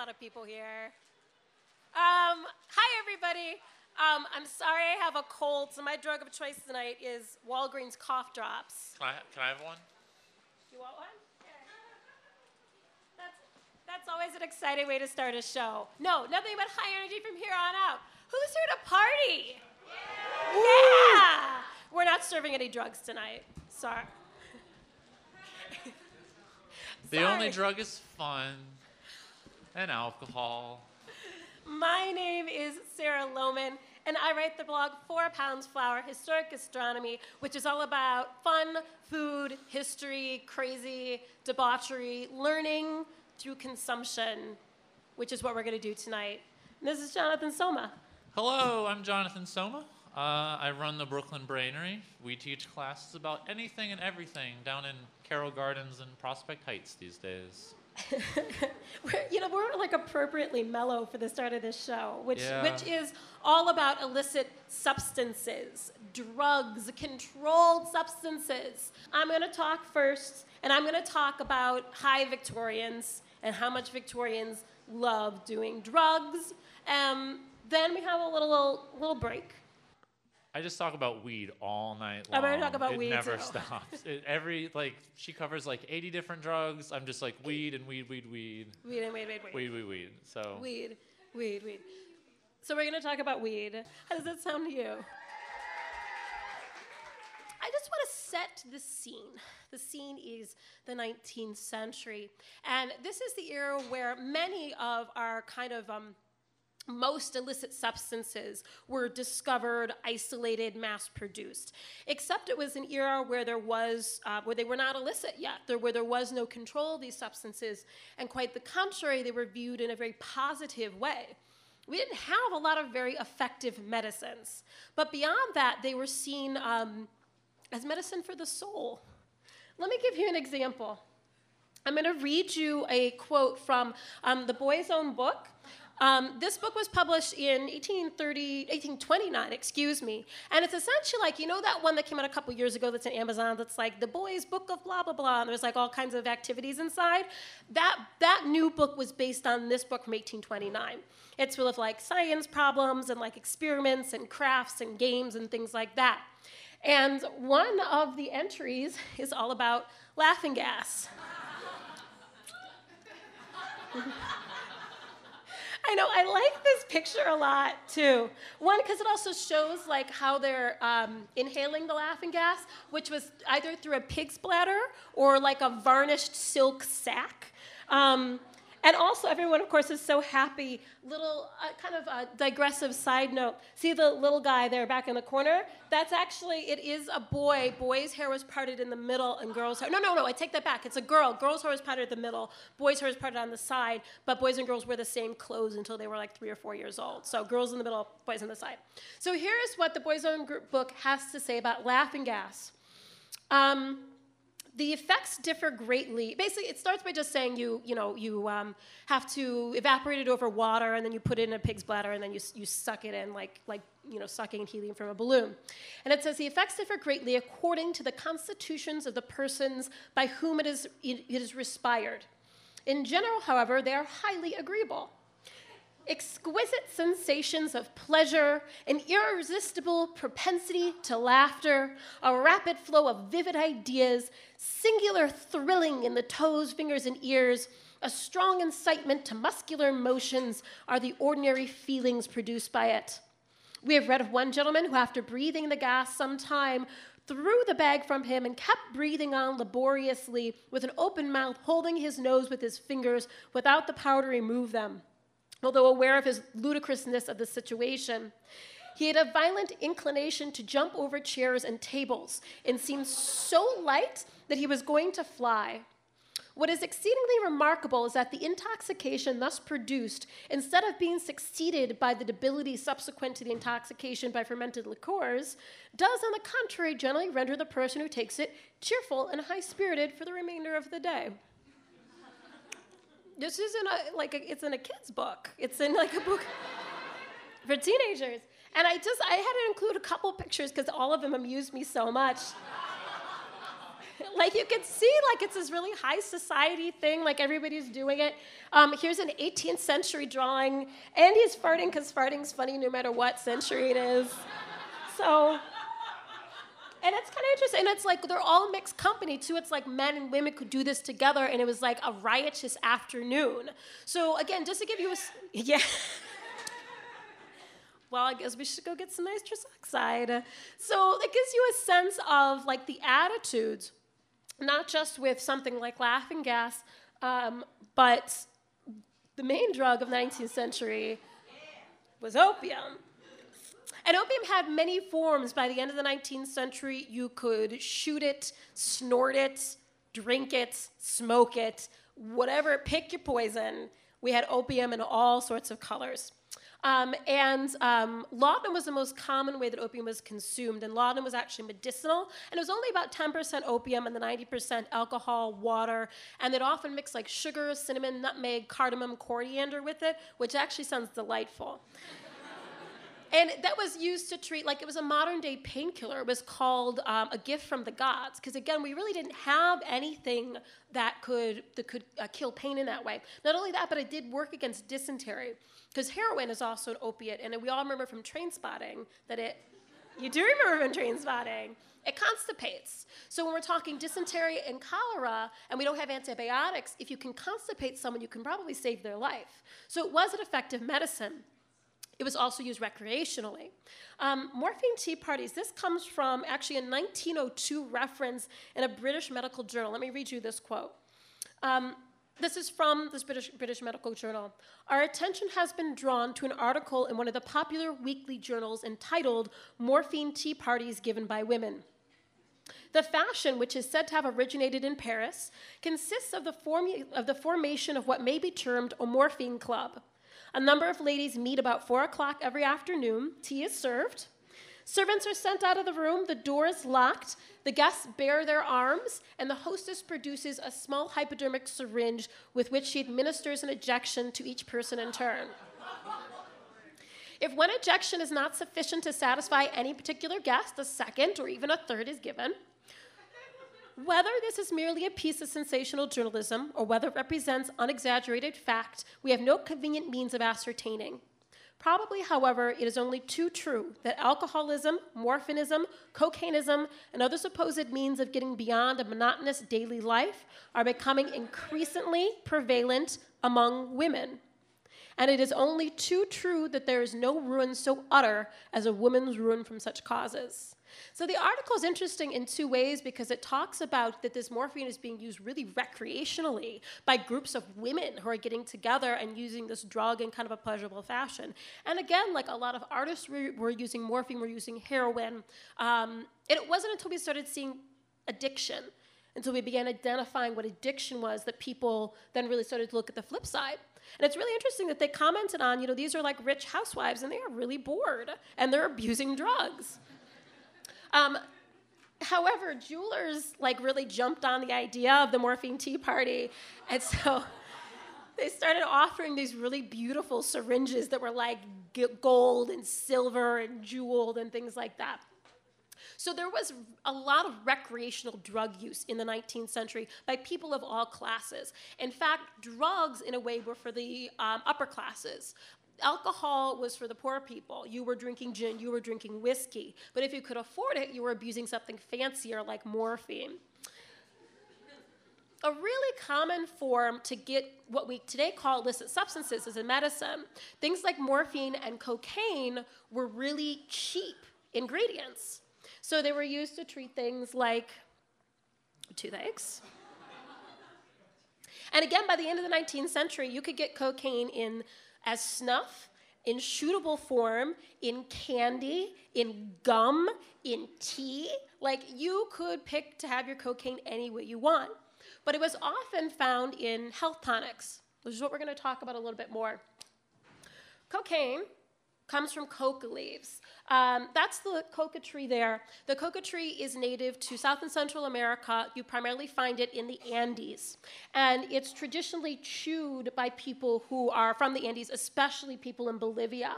lot of people here. Um, hi, everybody. Um, I'm sorry I have a cold, so my drug of choice tonight is Walgreens cough drops. Can I, can I have one? You want one? That's, that's always an exciting way to start a show. No, nothing but high energy from here on out. Who's here to party? Yeah! yeah! We're not serving any drugs tonight. Sorry. the Sorry. only drug is fun and alcohol. My name is Sarah Lohman, and I write the blog Four Pounds Flour Historic Gastronomy, which is all about fun, food, history, crazy, debauchery, learning through consumption, which is what we're going to do tonight. And this is Jonathan Soma. Hello, I'm Jonathan Soma. Uh, I run the Brooklyn Brainery. We teach classes about anything and everything down in Carroll Gardens and Prospect Heights these days. we're, you know, we're like appropriately mellow for the start of this show, which yeah. which is all about illicit substances, drugs, controlled substances. I'm going to talk first, and I'm going to talk about high Victorians and how much Victorians love doing drugs. Um, then we have a little little break I just talk about weed all night long. I'm gonna talk about it weed. It never too. stops. It, every like she covers like 80 different drugs. I'm just like weed and weed, weed, weed. Weed and weed, weed, weed. Weed, weed, weed. So weed, weed, weed. So we're gonna talk about weed. How does that sound to you? I just want to set the scene. The scene is the 19th century, and this is the era where many of our kind of um, most illicit substances were discovered, isolated, mass produced. Except it was an era where there was, uh, where they were not illicit yet, there, where there was no control of these substances, and quite the contrary, they were viewed in a very positive way. We didn't have a lot of very effective medicines, but beyond that, they were seen um, as medicine for the soul. Let me give you an example. I'm going to read you a quote from um, the boy's own book. Um, this book was published in 1830, 1829, excuse me. And it's essentially like, you know that one that came out a couple years ago that's in Amazon that's like the boys book of blah, blah, blah, and there's like all kinds of activities inside? That, that new book was based on this book from 1829. It's full of like science problems and like experiments and crafts and games and things like that. And one of the entries is all about laughing gas. I know. I like this picture a lot too. One, because it also shows like how they're um, inhaling the laughing gas, which was either through a pig's bladder or like a varnished silk sack. Um, and also, everyone, of course, is so happy. Little uh, kind of a digressive side note. See the little guy there back in the corner? That's actually, it is a boy. Boy's hair was parted in the middle, and girls' hair. No, no, no, I take that back. It's a girl. Girls' hair was parted in the middle, boys' hair was parted on the side, but boys and girls wear the same clothes until they were like three or four years old. So girls in the middle, boys on the side. So here's what the Boys' Own Group book has to say about laughing gas. Um, the effects differ greatly. Basically, it starts by just saying you, you know, you um, have to evaporate it over water, and then you put it in a pig's bladder, and then you, you suck it in like, like, you know, sucking helium from a balloon. And it says the effects differ greatly according to the constitutions of the persons by whom it is, it is respired. In general, however, they are highly agreeable exquisite sensations of pleasure, an irresistible propensity to laughter, a rapid flow of vivid ideas, singular thrilling in the toes, fingers, and ears, a strong incitement to muscular motions are the ordinary feelings produced by it. We have read of one gentleman who, after breathing the gas some time, threw the bag from him and kept breathing on laboriously with an open mouth, holding his nose with his fingers without the power to remove them. Although aware of his ludicrousness of the situation, he had a violent inclination to jump over chairs and tables and seemed so light that he was going to fly. What is exceedingly remarkable is that the intoxication thus produced, instead of being succeeded by the debility subsequent to the intoxication by fermented liqueurs, does, on the contrary, generally render the person who takes it cheerful and high spirited for the remainder of the day this isn't a like a, it's in a kid's book. It's in like a book for teenagers. And I just I had to include a couple pictures because all of them amused me so much. Like you can see, like it's this really high society thing, like everybody's doing it. Um, here's an 18th century drawing, and he's farting because farting's funny no matter what century it is. So, and it's kind of interesting. And it's like they're all mixed company too. It's like men and women could do this together, and it was like a riotous afternoon. So again, just to give you a yeah. well, I guess we should go get some nitrous oxide. So it gives you a sense of like the attitudes, not just with something like laughing gas, um, but the main drug of 19th century was opium. And opium had many forms. By the end of the 19th century, you could shoot it, snort it, drink it, smoke it, whatever, pick your poison. We had opium in all sorts of colors. Um, and um, laudanum was the most common way that opium was consumed, and laudanum was actually medicinal, and it was only about 10% opium and the 90% alcohol, water, and they'd often mix like sugar, cinnamon, nutmeg, cardamom, coriander with it, which actually sounds delightful. And that was used to treat, like, it was a modern day painkiller. It was called um, a gift from the gods. Because again, we really didn't have anything that could, that could uh, kill pain in that way. Not only that, but it did work against dysentery. Because heroin is also an opiate. And we all remember from Trainspotting that it, you do remember from Trainspotting, it constipates. So when we're talking dysentery and cholera, and we don't have antibiotics, if you can constipate someone, you can probably save their life. So it was an effective medicine. It was also used recreationally. Um, morphine tea parties, this comes from actually a 1902 reference in a British medical journal. Let me read you this quote. Um, this is from this British, British Medical Journal. Our attention has been drawn to an article in one of the popular weekly journals entitled Morphine Tea Parties Given by Women. The fashion, which is said to have originated in Paris, consists of the, formu- of the formation of what may be termed a morphine club. A number of ladies meet about 4 o'clock every afternoon. Tea is served. Servants are sent out of the room, the door is locked, the guests bare their arms, and the hostess produces a small hypodermic syringe with which she administers an ejection to each person in turn. If one ejection is not sufficient to satisfy any particular guest, a second or even a third is given. Whether this is merely a piece of sensational journalism or whether it represents unexaggerated fact, we have no convenient means of ascertaining. Probably, however, it is only too true that alcoholism, morphinism, cocainism, and other supposed means of getting beyond a monotonous daily life are becoming increasingly prevalent among women. And it is only too true that there is no ruin so utter as a woman's ruin from such causes. So the article is interesting in two ways because it talks about that this morphine is being used really recreationally by groups of women who are getting together and using this drug in kind of a pleasurable fashion. And again, like a lot of artists were, using morphine, were using heroin. Um, it wasn't until we started seeing addiction until we began identifying what addiction was that people then really started to look at the flip side. And it's really interesting that they commented on, you know, these are like rich housewives and they are really bored and they're abusing drugs. Um, however, jewelers like really jumped on the idea of the morphine tea party, and so they started offering these really beautiful syringes that were like gold and silver and jeweled and things like that. So there was a lot of recreational drug use in the 19th century by people of all classes. In fact, drugs, in a way, were for the um, upper classes. Alcohol was for the poor people. You were drinking gin, you were drinking whiskey. But if you could afford it, you were abusing something fancier like morphine. A really common form to get what we today call illicit substances is in medicine. Things like morphine and cocaine were really cheap ingredients. So they were used to treat things like toothaches. and again, by the end of the 19th century, you could get cocaine in as snuff, in shootable form, in candy, in gum, in tea. Like you could pick to have your cocaine any way you want. But it was often found in health tonics, which is what we're going to talk about a little bit more. Cocaine comes from coca leaves. Um, that's the coca tree there. The coca tree is native to South and Central America. You primarily find it in the Andes. And it's traditionally chewed by people who are from the Andes, especially people in Bolivia.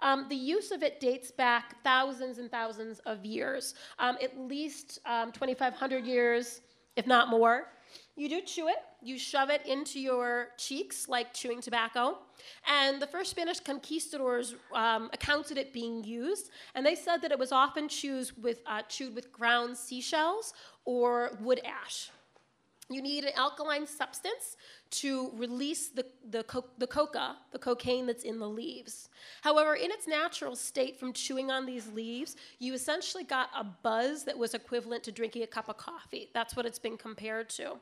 Um, the use of it dates back thousands and thousands of years, um, at least um, 2,500 years, if not more. You do chew it, you shove it into your cheeks like chewing tobacco. And the first Spanish conquistadors um, accounted it being used, and they said that it was often chewed with, uh, chewed with ground seashells or wood ash. You need an alkaline substance to release the, the, co- the coca, the cocaine that's in the leaves. However, in its natural state from chewing on these leaves, you essentially got a buzz that was equivalent to drinking a cup of coffee. That's what it's been compared to.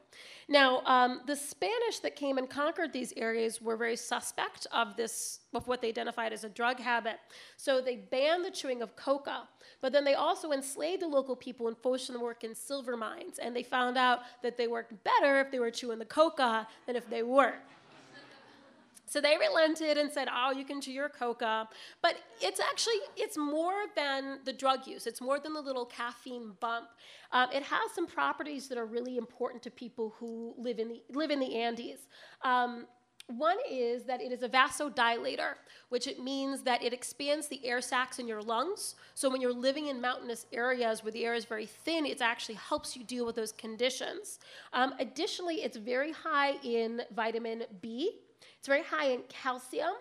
Now, um, the Spanish that came and conquered these areas were very suspect of this, of what they identified as a drug habit. So they banned the chewing of coca, but then they also enslaved the local people and forced them to work in silver mines. And they found out that they worked better if they were chewing the coca than if they weren't. So they relented and said, "Oh, you can chew your coca," but it's actually it's more than the drug use. It's more than the little caffeine bump. Um, it has some properties that are really important to people who live in the live in the Andes. Um, one is that it is a vasodilator, which it means that it expands the air sacs in your lungs. So when you're living in mountainous areas where the air is very thin, it actually helps you deal with those conditions. Um, additionally, it's very high in vitamin B. It's very high in calcium.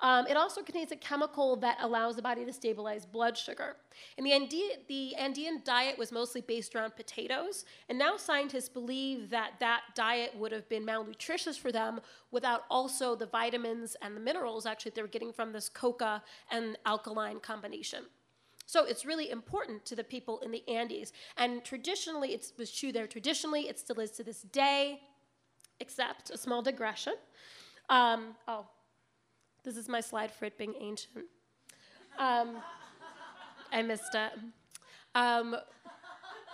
Um, it also contains a chemical that allows the body to stabilize blood sugar. And the, Andi- the Andean diet was mostly based around potatoes, and now scientists believe that that diet would have been malnutritious for them without also the vitamins and the minerals actually they were getting from this coca and alkaline combination. So it's really important to the people in the Andes. And traditionally, it was true there. Traditionally, it still is to this day, except a small digression. Um, oh, this is my slide for it being ancient. Um, I missed it. Um,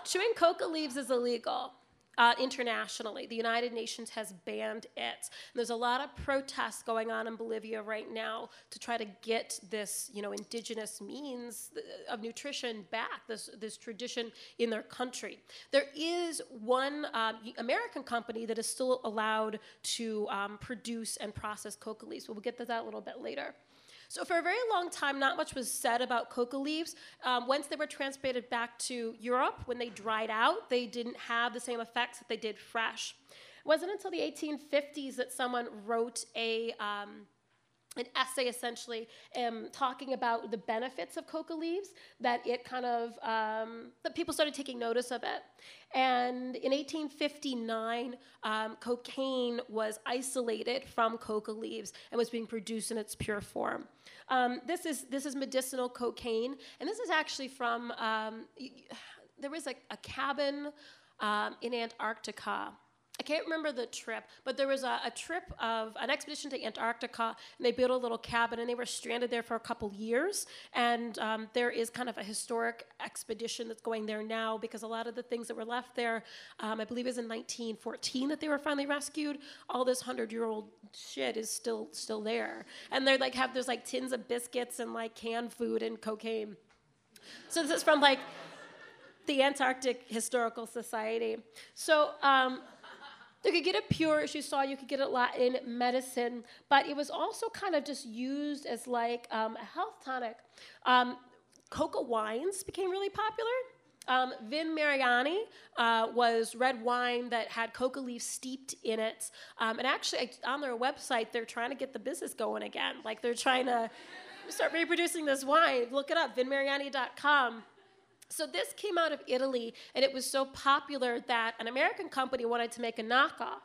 chewing coca leaves is illegal. Uh, internationally, the United Nations has banned it. And there's a lot of protests going on in Bolivia right now to try to get this, you know, indigenous means of nutrition back, this, this tradition in their country. There is one um, American company that is still allowed to um, produce and process coca leaves. We'll get to that a little bit later. So for a very long time, not much was said about coca leaves. Um, once they were transported back to Europe, when they dried out, they didn't have the same effects that they did fresh. It wasn't until the 1850s that someone wrote a um, an essay essentially um, talking about the benefits of coca leaves that it kind of um, that people started taking notice of it. And in 1859 um, cocaine was isolated from coca leaves and was being produced in its pure form. Um, this is this is medicinal cocaine and this is actually from um, there was a, a cabin um, in antarctica I can't remember the trip, but there was a, a, trip of an expedition to Antarctica, and they built a little cabin, and they were stranded there for a couple years. And um, there is kind of a historic expedition that's going there now because a lot of the things that were left there, um, I believe, is in 1914 that they were finally rescued. All this hundred-year-old shit is still still there, and they're like have there's like tins of biscuits and like canned food and cocaine. So this is from like the Antarctic Historical Society. So. Um, you could get it pure, as you saw, you could get it in medicine, but it was also kind of just used as like um, a health tonic. Um, coca wines became really popular. Um, Vin Mariani uh, was red wine that had coca leaves steeped in it. Um, and actually, on their website, they're trying to get the business going again. Like they're trying to start reproducing this wine. Look it up, vinmariani.com. So this came out of Italy, and it was so popular that an American company wanted to make a knockoff.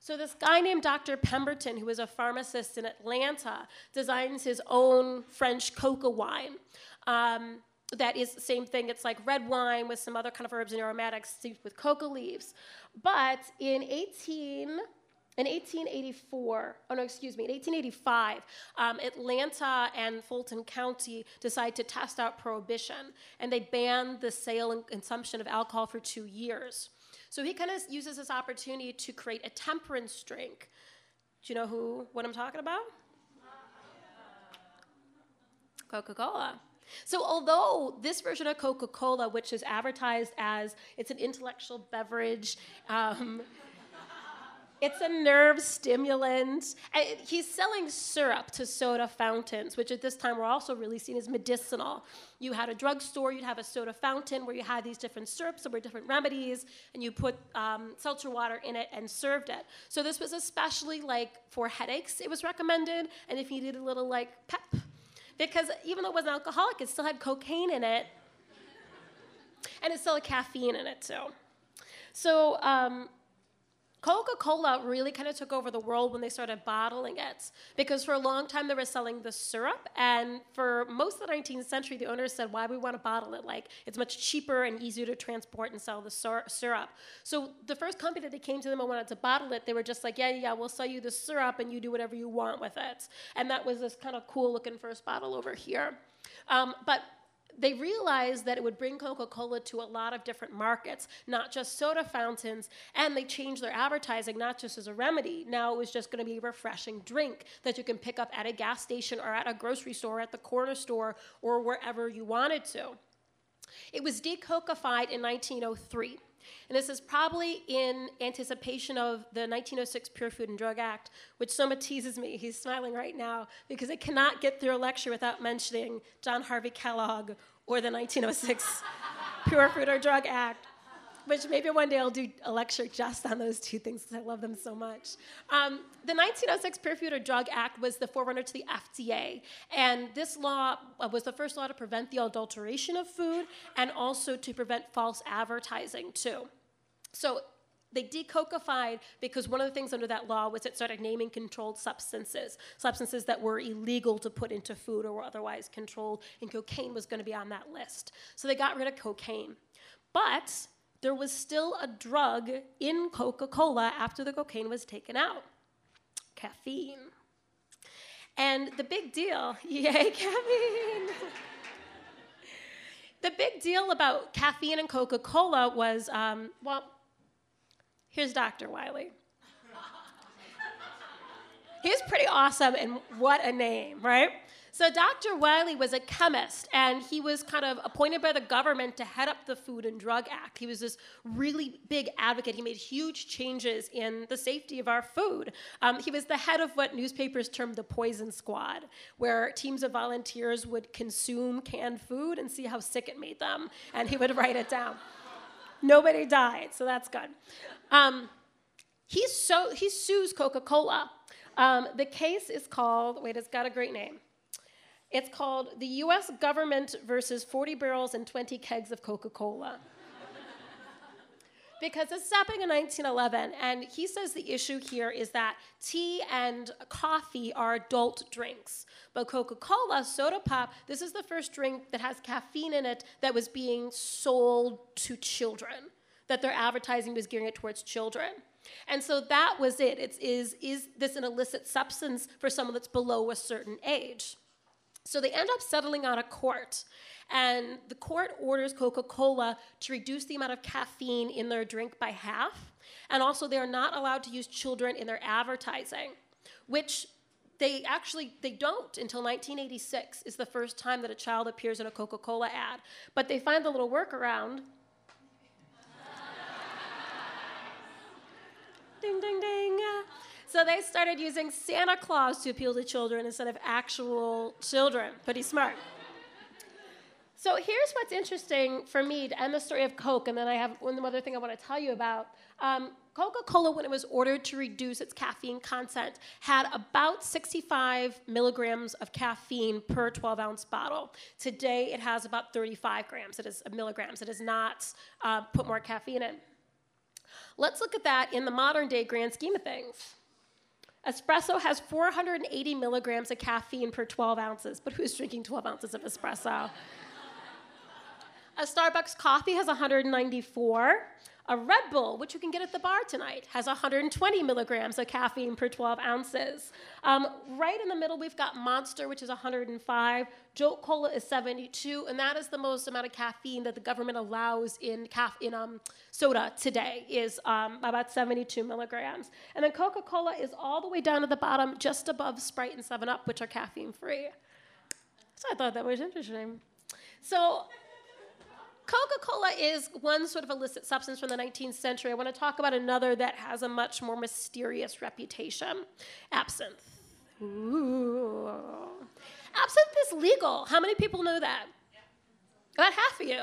So this guy named Dr. Pemberton, who was a pharmacist in Atlanta, designs his own French coca wine. Um, that is the same thing. It's like red wine with some other kind of herbs and aromatics steeped with coca leaves. But in 18 in 1884, oh no, excuse me, in 1885, um, Atlanta and Fulton County decide to test out prohibition, and they banned the sale and consumption of alcohol for two years. So he kind of uses this opportunity to create a temperance drink. Do you know who what I'm talking about? Coca-Cola. So, although this version of Coca Cola, which is advertised as it's an intellectual beverage, um, It's a nerve stimulant. He's selling syrup to soda fountains, which at this time were also really seen as medicinal. You had a drugstore, you'd have a soda fountain where you had these different syrups that were different remedies, and you put um, seltzer water in it and served it. So this was especially like for headaches, it was recommended, and if you needed a little like pep. Because even though it wasn't alcoholic, it still had cocaine in it, and it still had caffeine in it too. So um, Coca Cola really kind of took over the world when they started bottling it because for a long time they were selling the syrup, and for most of the 19th century, the owners said, Why do we want to bottle it? Like, it's much cheaper and easier to transport and sell the syrup. So, the first company that they came to them and wanted to bottle it, they were just like, Yeah, yeah, we'll sell you the syrup and you do whatever you want with it. And that was this kind of cool looking first bottle over here. Um, but they realized that it would bring Coca Cola to a lot of different markets, not just soda fountains, and they changed their advertising not just as a remedy. Now it was just going to be a refreshing drink that you can pick up at a gas station or at a grocery store, at the corner store, or wherever you wanted to. It was decocified in 1903. And this is probably in anticipation of the 1906 Pure Food and Drug Act, which Soma teases me. He's smiling right now because I cannot get through a lecture without mentioning John Harvey Kellogg or the 1906 Pure Food or Drug Act which maybe one day I'll do a lecture just on those two things because I love them so much. Um, the 1906 Pure Food or Drug Act was the forerunner to the FDA, and this law uh, was the first law to prevent the adulteration of food and also to prevent false advertising too. So they decocified because one of the things under that law was it started naming controlled substances, substances that were illegal to put into food or were otherwise controlled, and cocaine was going to be on that list. So they got rid of cocaine. But there was still a drug in Coca Cola after the cocaine was taken out caffeine. And the big deal, yay, caffeine! the big deal about caffeine and Coca Cola was um, well, Here's Dr. Wiley. He's pretty awesome, and what a name, right? So, Dr. Wiley was a chemist, and he was kind of appointed by the government to head up the Food and Drug Act. He was this really big advocate. He made huge changes in the safety of our food. Um, he was the head of what newspapers termed the poison squad, where teams of volunteers would consume canned food and see how sick it made them, and he would write it down. Nobody died, so that's good. Um, he, so, he sues Coca Cola. Um, the case is called, wait, it's got a great name. It's called the US Government versus 40 Barrels and 20 Kegs of Coca Cola. because it's happening in 1911, and he says the issue here is that tea and coffee are adult drinks. But Coca Cola, soda pop, this is the first drink that has caffeine in it that was being sold to children that their advertising was gearing it towards children. And so that was it. It's, is, is this an illicit substance for someone that's below a certain age? So they end up settling out of court. And the court orders Coca Cola to reduce the amount of caffeine in their drink by half. And also, they are not allowed to use children in their advertising, which they actually they don't until 1986 is the first time that a child appears in a coca-cola ad but they find the little workaround ding, ding, ding. So they started using Santa Claus to appeal to children instead of actual children. Pretty smart. So here's what's interesting for me to end the story of Coke, and then I have one other thing I want to tell you about. Um, Coca Cola, when it was ordered to reduce its caffeine content, had about 65 milligrams of caffeine per 12 ounce bottle. Today, it has about 35 grams. It is milligrams. It has not uh, put more caffeine in. Let's look at that in the modern day grand scheme of things. Espresso has 480 milligrams of caffeine per 12 ounces, but who's drinking 12 ounces of espresso? A Starbucks coffee has 194. A Red Bull, which you can get at the bar tonight, has 120 milligrams of caffeine per 12 ounces. Um, right in the middle, we've got Monster, which is 105. Jolt Cola is 72, and that is the most amount of caffeine that the government allows in, caf- in um, soda today, is um, about 72 milligrams. And then Coca Cola is all the way down at the bottom, just above Sprite and 7 Up, which are caffeine free. So I thought that was interesting. So Coca Cola is one sort of illicit substance from the 19th century. I want to talk about another that has a much more mysterious reputation absinthe. Ooh. Absinthe is legal. How many people know that? About half of you.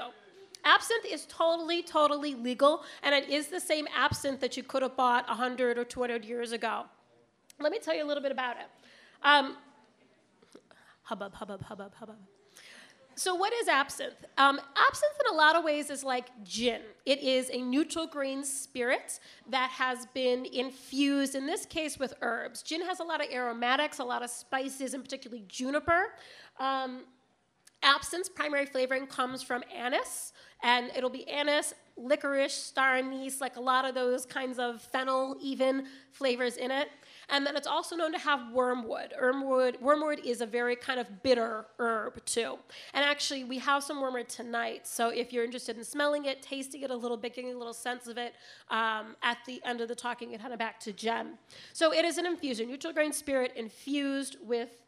Absinthe is totally, totally legal, and it is the same absinthe that you could have bought 100 or 200 years ago. Let me tell you a little bit about it. Um, hubbub, hubbub, hubbub, hubbub. So, what is absinthe? Um, absinthe, in a lot of ways, is like gin. It is a neutral green spirit that has been infused, in this case, with herbs. Gin has a lot of aromatics, a lot of spices, and particularly juniper. Um, absinthe's primary flavoring comes from anise, and it'll be anise, licorice, star anise, like a lot of those kinds of fennel, even flavors in it. And then it's also known to have wormwood. Wormwood, wormwood is a very kind of bitter herb, too. And actually, we have some wormwood tonight. So if you're interested in smelling it, tasting it a little bit, getting a little sense of it, um, at the end of the talking, it head back to Jen. So it is an infusion, neutral grain spirit infused with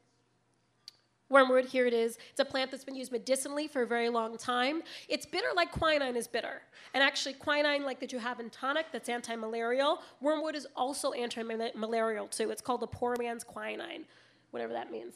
Wormwood, here it is. It's a plant that's been used medicinally for a very long time. It's bitter like quinine is bitter. And actually, quinine, like that you have in tonic, that's anti malarial, wormwood is also anti malarial too. It's called the poor man's quinine, whatever that means.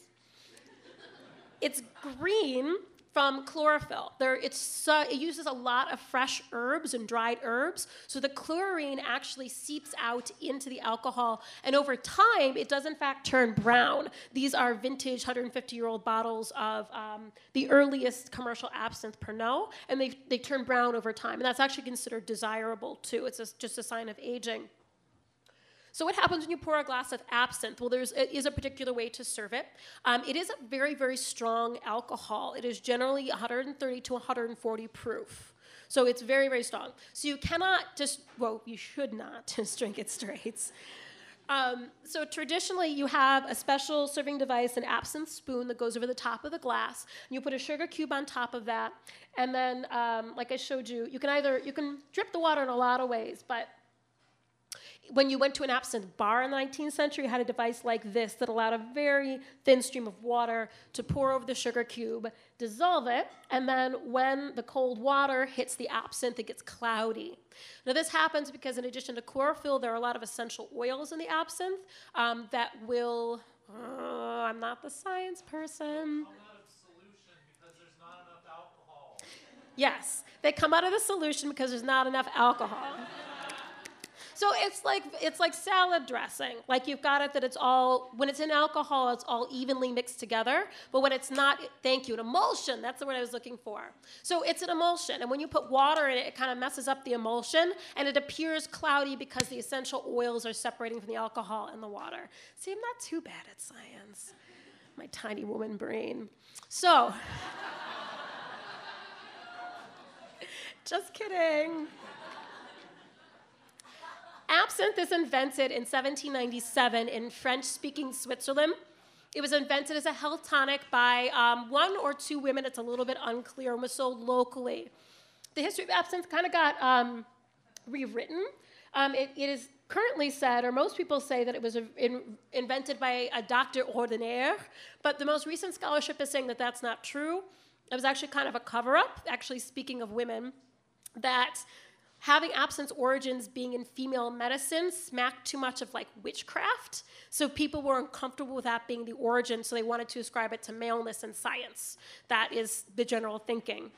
it's green from chlorophyll. There, it's, it uses a lot of fresh herbs and dried herbs, so the chlorine actually seeps out into the alcohol, and over time, it does in fact turn brown. These are vintage 150 year old bottles of um, the earliest commercial absinthe Pernod, and they, they turn brown over time, and that's actually considered desirable too. It's a, just a sign of aging. So what happens when you pour a glass of absinthe? Well, there is a particular way to serve it. Um, it is a very, very strong alcohol. It is generally 130 to 140 proof. So it's very, very strong. So you cannot just, well, you should not just drink it straight. Um, so traditionally, you have a special serving device, an absinthe spoon that goes over the top of the glass. And you put a sugar cube on top of that, and then, um, like I showed you, you can either you can drip the water in a lot of ways, but when you went to an absinthe bar in the 19th century, you had a device like this that allowed a very thin stream of water to pour over the sugar cube, dissolve it, and then when the cold water hits the absinthe, it gets cloudy. Now, this happens because, in addition to chlorophyll, there are a lot of essential oils in the absinthe um, that will. Uh, I'm not the science person. Yes, they come out of the solution because there's not enough alcohol. So it's like it's like salad dressing. Like you've got it that it's all when it's in alcohol, it's all evenly mixed together. But when it's not, thank you, an emulsion. That's the word I was looking for. So it's an emulsion, and when you put water in it, it kind of messes up the emulsion, and it appears cloudy because the essential oils are separating from the alcohol and the water. See, I'm not too bad at science. My tiny woman brain. So. Just kidding. Absinthe is invented in 1797 in French speaking Switzerland. It was invented as a health tonic by um, one or two women. It's a little bit unclear and was sold locally. The history of absinthe kind of got um, rewritten. Um, it, it is currently said, or most people say, that it was in, invented by a doctor ordinaire, but the most recent scholarship is saying that that's not true. It was actually kind of a cover up, actually, speaking of women, that having absence origins being in female medicine smacked too much of like witchcraft. So people were uncomfortable with that being the origin, so they wanted to ascribe it to maleness and science. That is the general thinking.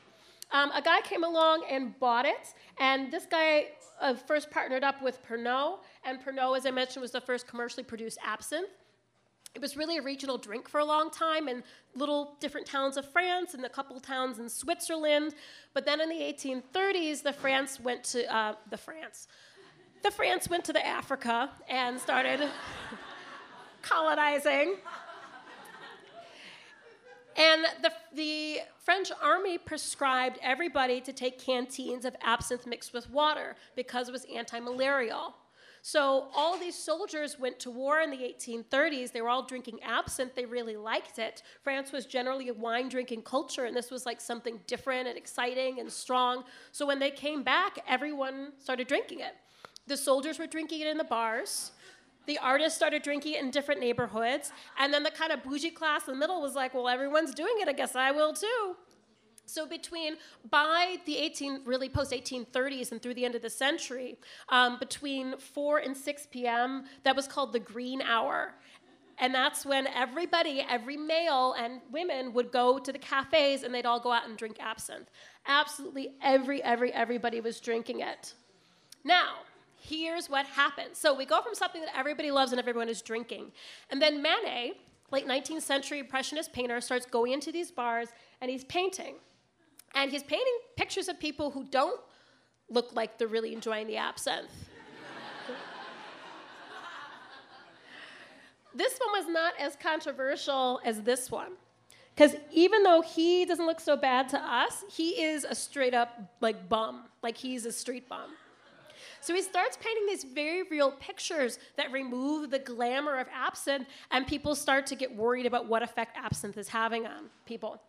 Um, a guy came along and bought it, and this guy uh, first partnered up with Pernod, and Pernod, as I mentioned, was the first commercially produced absinthe. It was really a regional drink for a long time in little different towns of France and a couple towns in Switzerland. But then in the 1830s, the France went to uh, the France. The France went to the Africa and started colonizing. And the, the French army prescribed everybody to take canteens of absinthe mixed with water because it was anti malarial. So all these soldiers went to war in the 1830s. They were all drinking absinthe. They really liked it. France was generally a wine drinking culture, and this was like something different and exciting and strong. So when they came back, everyone started drinking it. The soldiers were drinking it in the bars. The artists started drinking it in different neighborhoods. And then the kind of bougie class in the middle was like, well, everyone's doing it. I guess I will too. So between by the 18 really post 1830s and through the end of the century, um, between 4 and 6 p.m. that was called the green hour. And that's when everybody, every male and women would go to the cafes and they'd all go out and drink absinthe. Absolutely every, every, everybody was drinking it. Now, here's what happens. So we go from something that everybody loves and everyone is drinking. And then Manet, late 19th century Impressionist painter, starts going into these bars and he's painting. And he's painting pictures of people who don't look like they're really enjoying the absinthe. this one was not as controversial as this one. Because even though he doesn't look so bad to us, he is a straight up like bum, like he's a street bum. So he starts painting these very real pictures that remove the glamour of absinthe, and people start to get worried about what effect absinthe is having on people.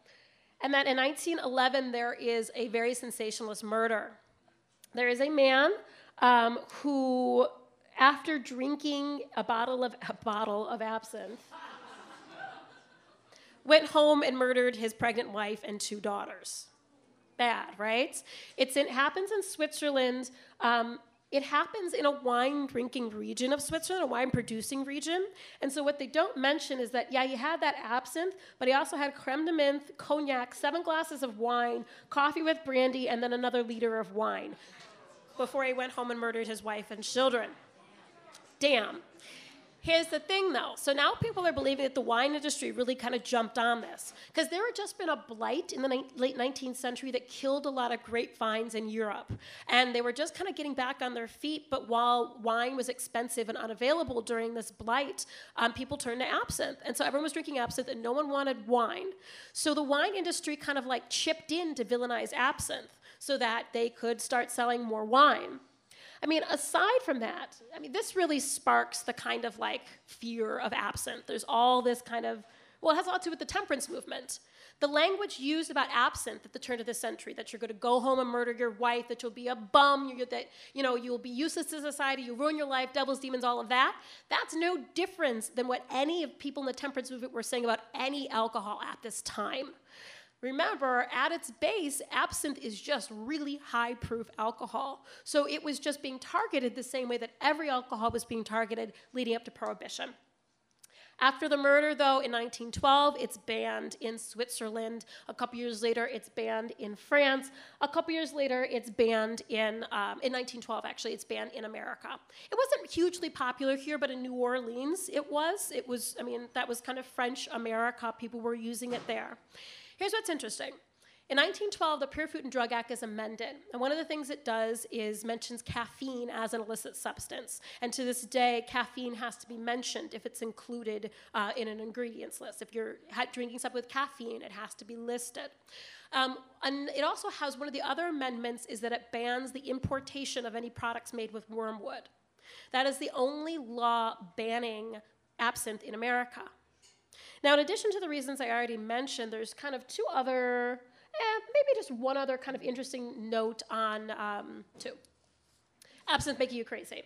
And that in 1911, there is a very sensationalist murder. There is a man um, who, after drinking a bottle of, a bottle of absinthe, went home and murdered his pregnant wife and two daughters. Bad, right? It's, it happens in Switzerland. Um, it happens in a wine drinking region of Switzerland, a wine producing region. And so, what they don't mention is that, yeah, he had that absinthe, but he also had creme de menthe, cognac, seven glasses of wine, coffee with brandy, and then another liter of wine before he went home and murdered his wife and children. Damn. Here's the thing though. So now people are believing that the wine industry really kind of jumped on this. Because there had just been a blight in the ni- late 19th century that killed a lot of grapevines in Europe. And they were just kind of getting back on their feet. But while wine was expensive and unavailable during this blight, um, people turned to absinthe. And so everyone was drinking absinthe and no one wanted wine. So the wine industry kind of like chipped in to villainize absinthe so that they could start selling more wine. I mean, aside from that, I mean, this really sparks the kind of like fear of absinthe. There's all this kind of, well, it has a lot to do with the temperance movement. The language used about absinthe at the turn of the century, that you're going to go home and murder your wife, that you'll be a bum, that you know you'll be useless to society, you ruin your life, devils, demons, all of that. That's no difference than what any of people in the temperance movement were saying about any alcohol at this time. Remember, at its base, absinthe is just really high proof alcohol. So it was just being targeted the same way that every alcohol was being targeted leading up to Prohibition. After the murder, though, in 1912, it's banned in Switzerland. A couple years later, it's banned in France. A couple years later, it's banned in, um, in 1912, actually, it's banned in America. It wasn't hugely popular here, but in New Orleans, it was. It was, I mean, that was kind of French America. People were using it there. Here's what's interesting. In 1912, the Pure Food and Drug Act is amended. And one of the things it does is mentions caffeine as an illicit substance. And to this day, caffeine has to be mentioned if it's included uh, in an ingredients list. If you're drinking something with caffeine, it has to be listed. Um, and it also has one of the other amendments is that it bans the importation of any products made with wormwood. That is the only law banning absinthe in America. Now, in addition to the reasons I already mentioned, there's kind of two other, eh, maybe just one other kind of interesting note on um, two. Absinthe making you crazy.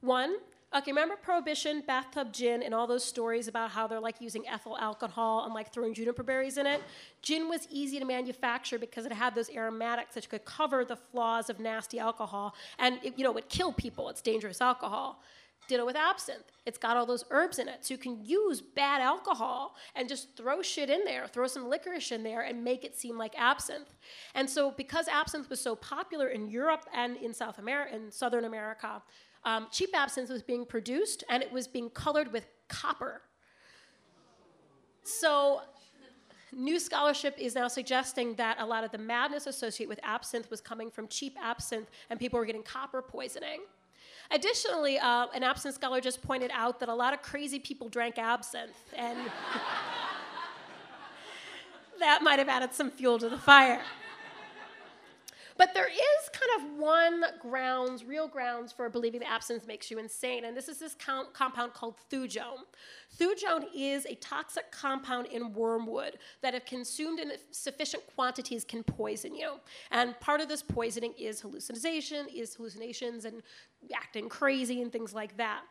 One, okay, remember Prohibition, bathtub gin, and all those stories about how they're like using ethyl alcohol and like throwing juniper berries in it? Gin was easy to manufacture because it had those aromatics that could cover the flaws of nasty alcohol, and it, you know, would kill people. It's dangerous alcohol. Ditto with absinthe. It's got all those herbs in it. So you can use bad alcohol and just throw shit in there, throw some licorice in there, and make it seem like absinthe. And so, because absinthe was so popular in Europe and in South America, Southern America, um, cheap absinthe was being produced and it was being colored with copper. So, new scholarship is now suggesting that a lot of the madness associated with absinthe was coming from cheap absinthe and people were getting copper poisoning. Additionally, uh, an absinthe scholar just pointed out that a lot of crazy people drank absinthe, and that might have added some fuel to the fire. But there is kind of one grounds, real grounds for believing that absinthe makes you insane, and this is this com- compound called thujone. Thujone is a toxic compound in wormwood that, if consumed in sufficient quantities, can poison you. And part of this poisoning is hallucination, is hallucinations and acting crazy and things like that.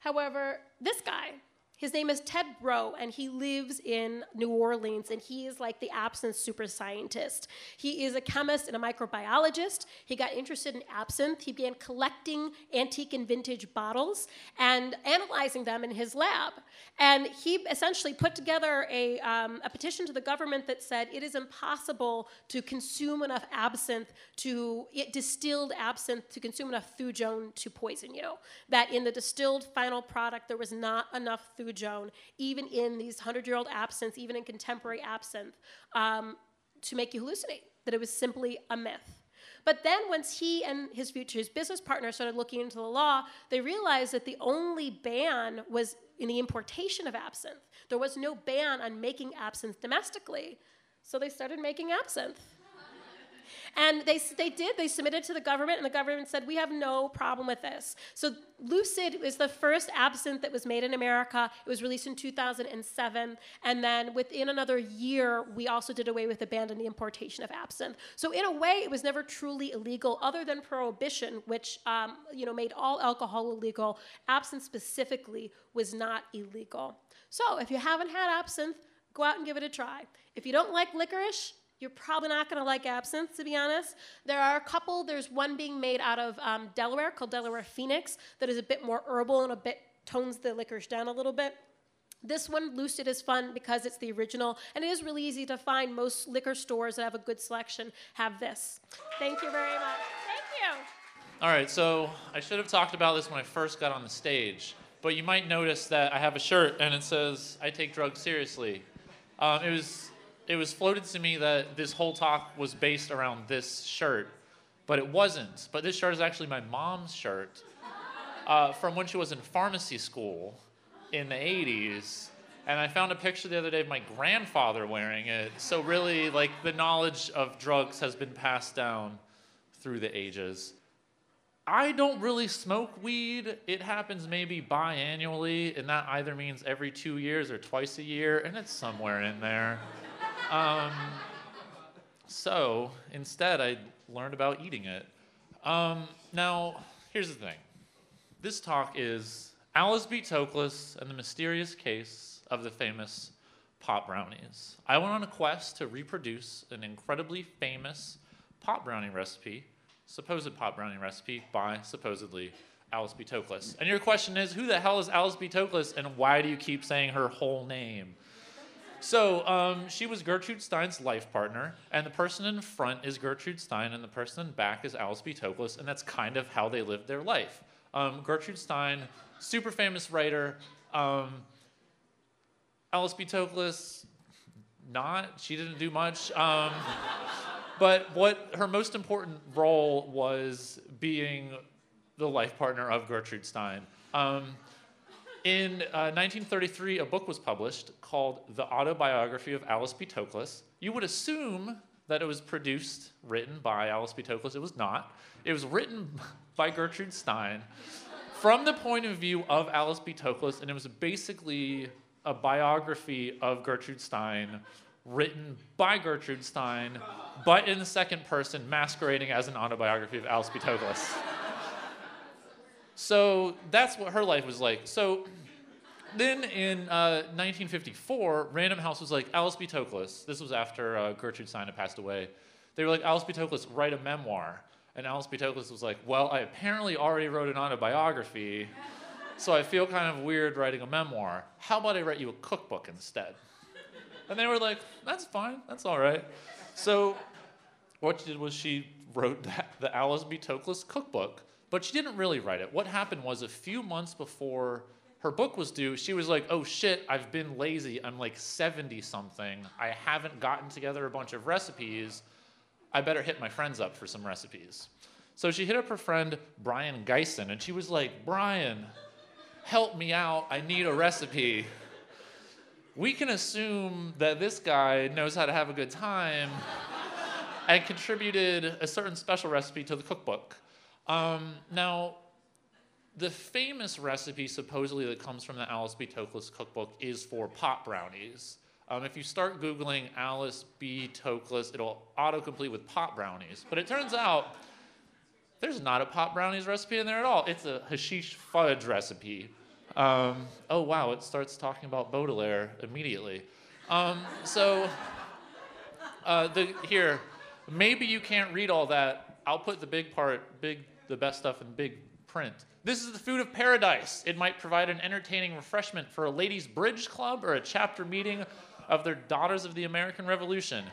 However, this guy, His name is Ted Breaux, and he lives in New Orleans, and he is like the absinthe super scientist. He is a chemist and a microbiologist. He got interested in absinthe. He began collecting antique and vintage bottles and analyzing them in his lab. And he essentially put together a, um, a petition to the government that said it is impossible to consume enough absinthe to it, distilled absinthe to consume enough thujone to poison you. That in the distilled final product there was not enough thujone Joan, even in these 100 year old absinthe, even in contemporary absinthe, um, to make you hallucinate, that it was simply a myth. But then, once he and his future his business partner started looking into the law, they realized that the only ban was in the importation of absinthe. There was no ban on making absinthe domestically. So they started making absinthe. And they, they did, they submitted to the government, and the government said, We have no problem with this. So Lucid was the first absinthe that was made in America. It was released in 2007. And then within another year, we also did away with the importation of absinthe. So, in a way, it was never truly illegal, other than prohibition, which um, you know, made all alcohol illegal. Absinthe specifically was not illegal. So, if you haven't had absinthe, go out and give it a try. If you don't like licorice, you're probably not going to like absinthe, to be honest. There are a couple. There's one being made out of um, Delaware called Delaware Phoenix that is a bit more herbal and a bit tones the licorice down a little bit. This one, Lucid, is fun because it's the original, and it is really easy to find. Most liquor stores that have a good selection have this. Thank you very much. Thank you. All right, so I should have talked about this when I first got on the stage, but you might notice that I have a shirt and it says, I take drugs seriously. Um, it was it was floated to me that this whole talk was based around this shirt, but it wasn't. But this shirt is actually my mom's shirt uh, from when she was in pharmacy school in the 80s. And I found a picture the other day of my grandfather wearing it. So, really, like, the knowledge of drugs has been passed down through the ages. I don't really smoke weed. It happens maybe biannually, and that either means every two years or twice a year, and it's somewhere in there. Um, so instead, I learned about eating it. Um, now, here's the thing this talk is Alice B. Toklas and the mysterious case of the famous pot brownies. I went on a quest to reproduce an incredibly famous pot brownie recipe, supposed pot brownie recipe by supposedly Alice B. Toklas. And your question is, who the hell is Alice B. Toklas and why do you keep saying her whole name? So um, she was Gertrude Stein's life partner, and the person in front is Gertrude Stein, and the person in back is Alice B. Toklas, and that's kind of how they lived their life. Um, Gertrude Stein, super famous writer. Um, Alice B. Toklas, not. She didn't do much. Um, but what her most important role was being the life partner of Gertrude Stein. Um, in uh, 1933, a book was published called The Autobiography of Alice B. Toklas. You would assume that it was produced, written by Alice B. Toklas. It was not. It was written by Gertrude Stein from the point of view of Alice B. Toklas, and it was basically a biography of Gertrude Stein written by Gertrude Stein, but in the second person, masquerading as an autobiography of Alice B. Toklas. So that's what her life was like. So then in uh, 1954, Random House was like, Alice B. Toklas, this was after uh, Gertrude Stein had passed away. They were like, Alice B. Toklas, write a memoir. And Alice B. Toklas was like, well, I apparently already wrote an autobiography, so I feel kind of weird writing a memoir. How about I write you a cookbook instead? And they were like, that's fine, that's all right. So what she did was she wrote the Alice B. Toklas cookbook but she didn't really write it. What happened was a few months before her book was due, she was like, oh shit, I've been lazy. I'm like 70 something. I haven't gotten together a bunch of recipes. I better hit my friends up for some recipes. So she hit up her friend Brion Gysin and she was like, Brion, help me out. I need a recipe. We can assume that this guy knows how to have a good time and contributed a certain special recipe to the cookbook. Um, now, the famous recipe supposedly that comes from the Alice B. Toklas cookbook is for pot brownies. Um, if you start Googling Alice B. Toklas, it'll autocomplete with pot brownies. But it turns out there's not a pot brownies recipe in there at all. It's a hashish fudge recipe. Um, oh, wow, it starts talking about Baudelaire immediately. Um, so, uh, the, here, maybe you can't read all that. I'll put the big part, big, the best stuff in big print. This is the food of paradise. It might provide an entertaining refreshment for a ladies' bridge club or a chapter meeting of their Daughters of the American Revolution.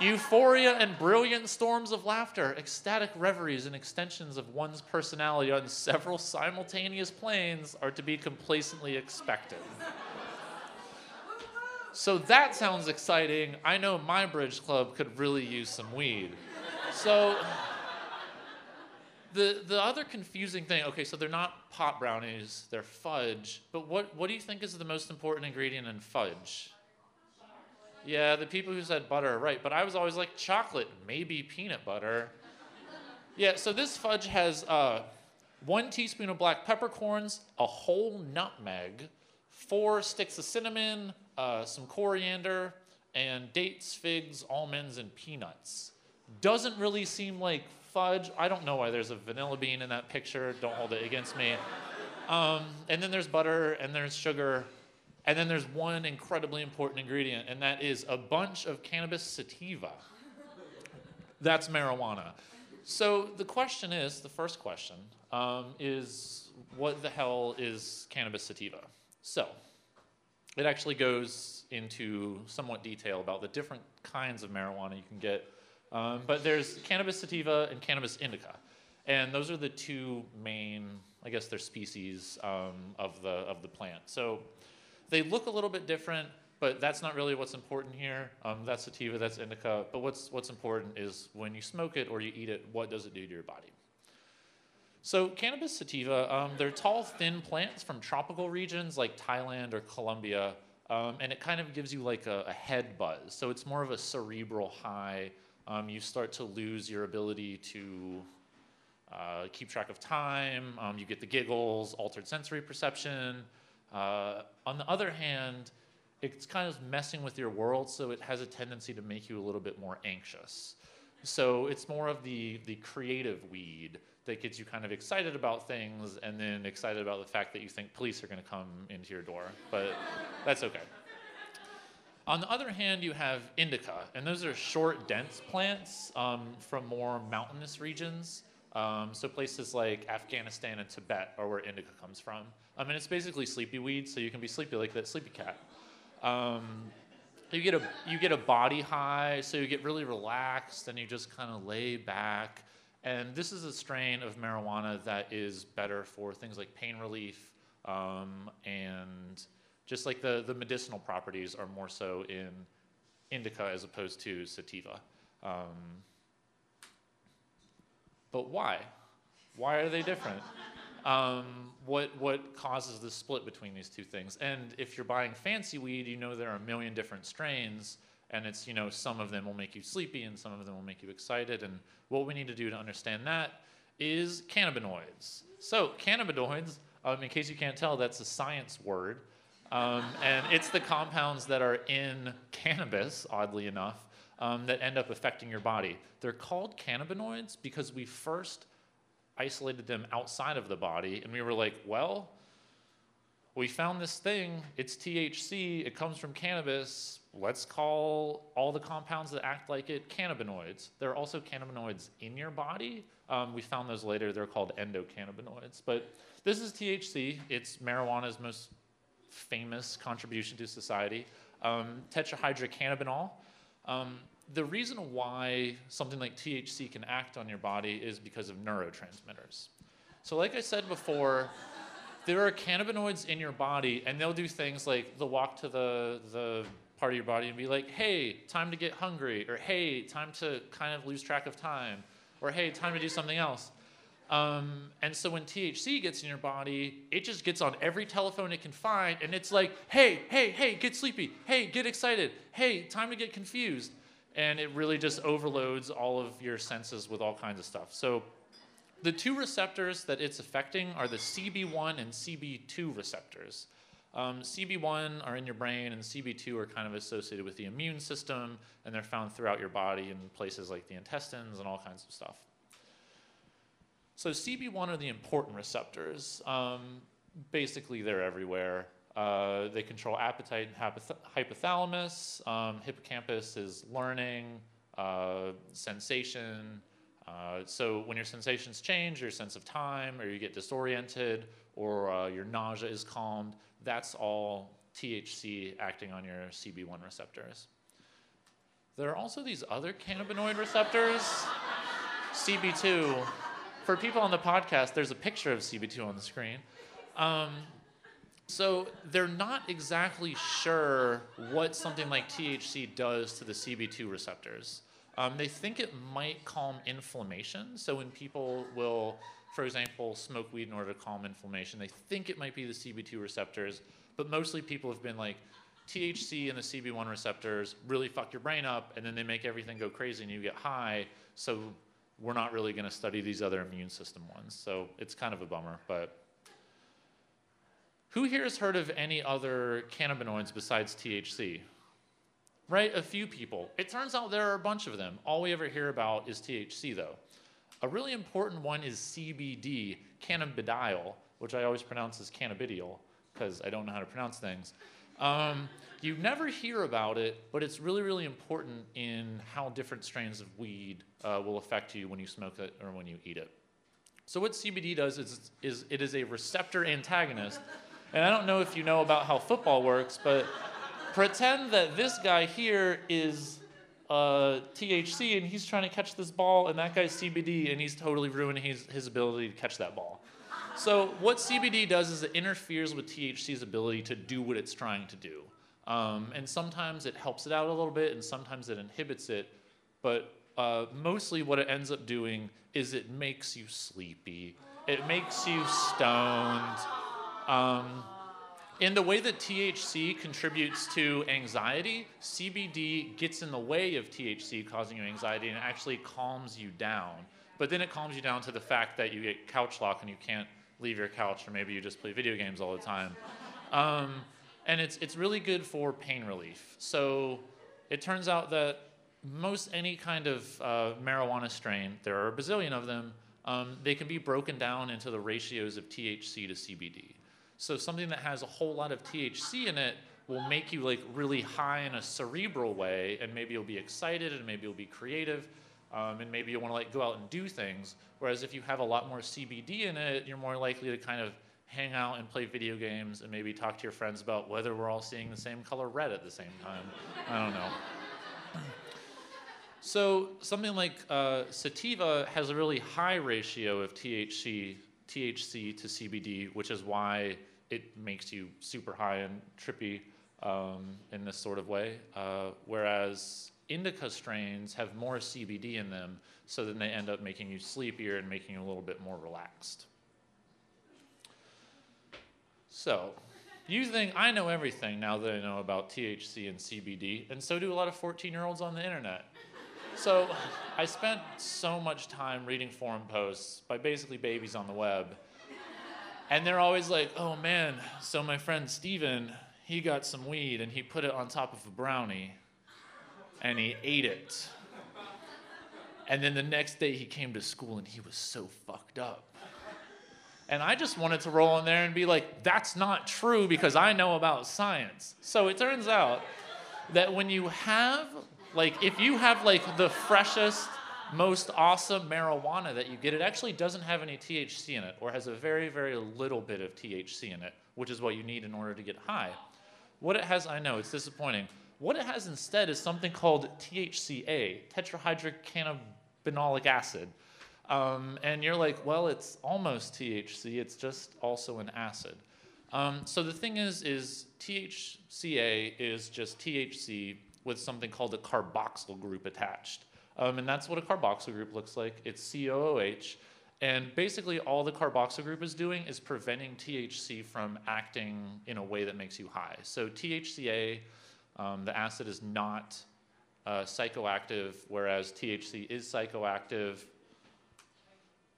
Euphoria and brilliant storms of laughter, ecstatic reveries and extensions of one's personality on several simultaneous planes are to be complacently expected. So that sounds exciting. I know my bridge club could really use some weed. So the the other confusing thing, okay, so they're not pot brownies, they're fudge. But what what do you think is the most important ingredient in fudge? Yeah, the people who said butter are right, but I was always like chocolate, maybe peanut butter. Yeah, so this fudge has uh, one teaspoon of black peppercorns, a whole nutmeg, four sticks of cinnamon, uh, some coriander, and dates, figs, almonds, and peanuts. Doesn't really seem like fudge. I don't know why there's a vanilla bean in that picture. Don't hold it against me. Um, and then there's butter, and there's sugar, and then there's one incredibly important ingredient, and that is a bunch of cannabis sativa. That's marijuana. So the question is the first question um, is what the hell is cannabis sativa? So it actually goes into somewhat detail about the different kinds of marijuana you can get. Um, but there's cannabis sativa and cannabis indica. And those are the two main, I guess they're species um, of, the, of the plant. So they look a little bit different, but that's not really what's important here. Um, that's sativa, that's indica. But what's, what's important is when you smoke it or you eat it, what does it do to your body? So cannabis sativa, um, they're tall, thin plants from tropical regions like Thailand or Colombia, um, and it kind of gives you like a, a, head buzz. So it's more of a cerebral high. Um, you start to lose your ability to uh, keep track of time. Um, you get the giggles, altered sensory perception. Uh, on the other hand, it's kind of messing with your world, so it has a tendency to make you a little bit more anxious. So it's more of the, the creative weed that gets you kind of excited about things and then excited about the fact that you think police are going to come into your door. But that's okay. On the other hand, you have indica, and those are short, dense plants um, from more mountainous regions. Um, so places like Afghanistan and Tibet are where indica comes from. I mean, it's basically sleepy weed, so you can be sleepy like that sleepy cat. Um, you get a you get a body high, so you get really relaxed, and you just kind of lay back and this is a strain of marijuana that is better for things like pain relief um, and just like the, the medicinal properties are more so in indica as opposed to sativa. Um, but why? Why are they different? Um, what, what causes the split between these two things? And if you're buying fancy weed, you know there are a million different strains and it's you know some of them will make you sleepy and some of them will make you excited and what we need to do to understand that is cannabinoids so cannabinoids um, in case you can't tell that's a science word um, and it's the compounds that are in cannabis oddly enough um, that end up affecting your body they're called cannabinoids because we first isolated them outside of the body and we were like well we found this thing it's thc it comes from cannabis let's call all the compounds that act like it cannabinoids. There are also cannabinoids in your body. Um, we found those later. They're called endocannabinoids. But this is THC. It's marijuana's most famous contribution to society. Um, tetrahydrocannabinol. Um, the reason why something like THC can act on your body is because of neurotransmitters. So, like I said before, there are cannabinoids in your body, and they'll do things like they'll walk to the, the part of your body and be like, hey, time to get hungry, or hey, time to kind of lose track of time, or hey, time to do something else. Um, and so when THC gets in your body, it just gets on every telephone it can find, and it's like, hey, hey, hey, get sleepy, hey, get excited, hey, time to get confused. And it really just overloads all of your senses with all kinds of stuff. So the two receptors that it's affecting are the CB1 and CB2 receptors. Um, CB1 are in your brain, and CB2 are kind of associated with the immune system, and they're found throughout your body in places like the intestines and all kinds of stuff. So CB1 are the important receptors. Um, basically, they're everywhere. Uh, they control appetite and hypoth- hypothalamus. Um, hippocampus is learning, uh, sensation. Uh, so when your sensations change, your sense of time, or you get disoriented, or uh, your nausea is calmed, that's all THC acting on your CB1 receptors. There are also these other cannabinoid receptors, CB2. For people on the podcast, there's a picture of CB2 on the screen. Um, so they're not exactly sure what something like THC does to the CB2 receptors. Um, they think it might calm inflammation. So when people will, for example, smoke weed in order to calm inflammation, they think it might be the CB2 receptors, but mostly people have been like, THC and the CB1 receptors really fuck your brain up, and then they make everything go crazy and you get high. So we're not really going to study these other immune system ones. So it's kind of a bummer, but. Who here has heard of any other cannabinoids besides THC? Right? A few people. It turns out there are a bunch of them. All we ever hear about is THC, though. A really important one is CBD, cannabidiol, which I always pronounce as cannabidiol because I don't know how to pronounce things. Um, you never hear about it, but it's really, really important in how different strains of weed uh, will affect you when you smoke it or when you eat it. So what CBD does is, is it is a receptor antagonist. And I don't know if you know about how football works, but pretend that this guy here is uh, THC and he's trying to catch this ball, and that guy's CBD, and he's totally ruining his, his ability to catch that ball. So what CBD does is it interferes with THC's ability to do what it's trying to do. Um, and sometimes it helps it out a little bit, and sometimes it inhibits it. But uh, mostly what it ends up doing is it makes you sleepy. It makes you stoned. Um, in the way that THC contributes to anxiety, CBD gets in the way of THC causing you anxiety and actually calms you down. But then it calms you down to the fact that you get couch lock and you can't leave your couch, or maybe you just play video games all the time. Um, and it's, it's really good for pain relief. So it turns out that most any kind of uh, marijuana strain, there are a bazillion of them, um, they can be broken down into the ratios of THC to CBD. So something that has a whole lot of THC in it will make you like really high in a cerebral way, and maybe you'll be excited, and maybe you'll be creative, um, and maybe you'll want to like go out and do things. Whereas if you have a lot more CBD in it, you're more likely to kind of hang out and play video games and maybe talk to your friends about whether we're all seeing the same color red at the same time. I don't know. So something like uh, sativa has a really high ratio of THC, THC to CBD, which is why it makes you super high and trippy um, in this sort of way. Uh, whereas indica strains have more CBD in them, so then they end up making you sleepier and making you a little bit more relaxed. So, you think I know everything now that I know about THC and CBD, and so do a lot of 14 year olds on the internet. So, I spent so much time reading forum posts by basically babies on the web. And they're always like, oh man, so my friend Steven, he got some weed and he put it on top of a brownie and he ate it. And then the next day he came to school and he was so fucked up. And I just wanted to roll in there and be like, that's not true because I know about science. So it turns out that when you have, like, if you have, like, the freshest, most awesome marijuana that you get, it actually doesn't have any THC in it or has a very, very little bit of THC in it, which is what you need in order to get high. What it has, I know, it's disappointing. What it has instead is something called THCA, tetrahydrocannabinolic acid. Um, and you're like, well, it's almost THC, it's just also an acid. Um, so the thing is, is THCA is just THC with something called a carboxyl group attached. Um, and that's what a carboxyl group looks like. It's COOH. And basically, all the carboxyl group is doing is preventing THC from acting in a way that makes you high. So THCA, um, the acid is not uh, psychoactive, whereas THC is psychoactive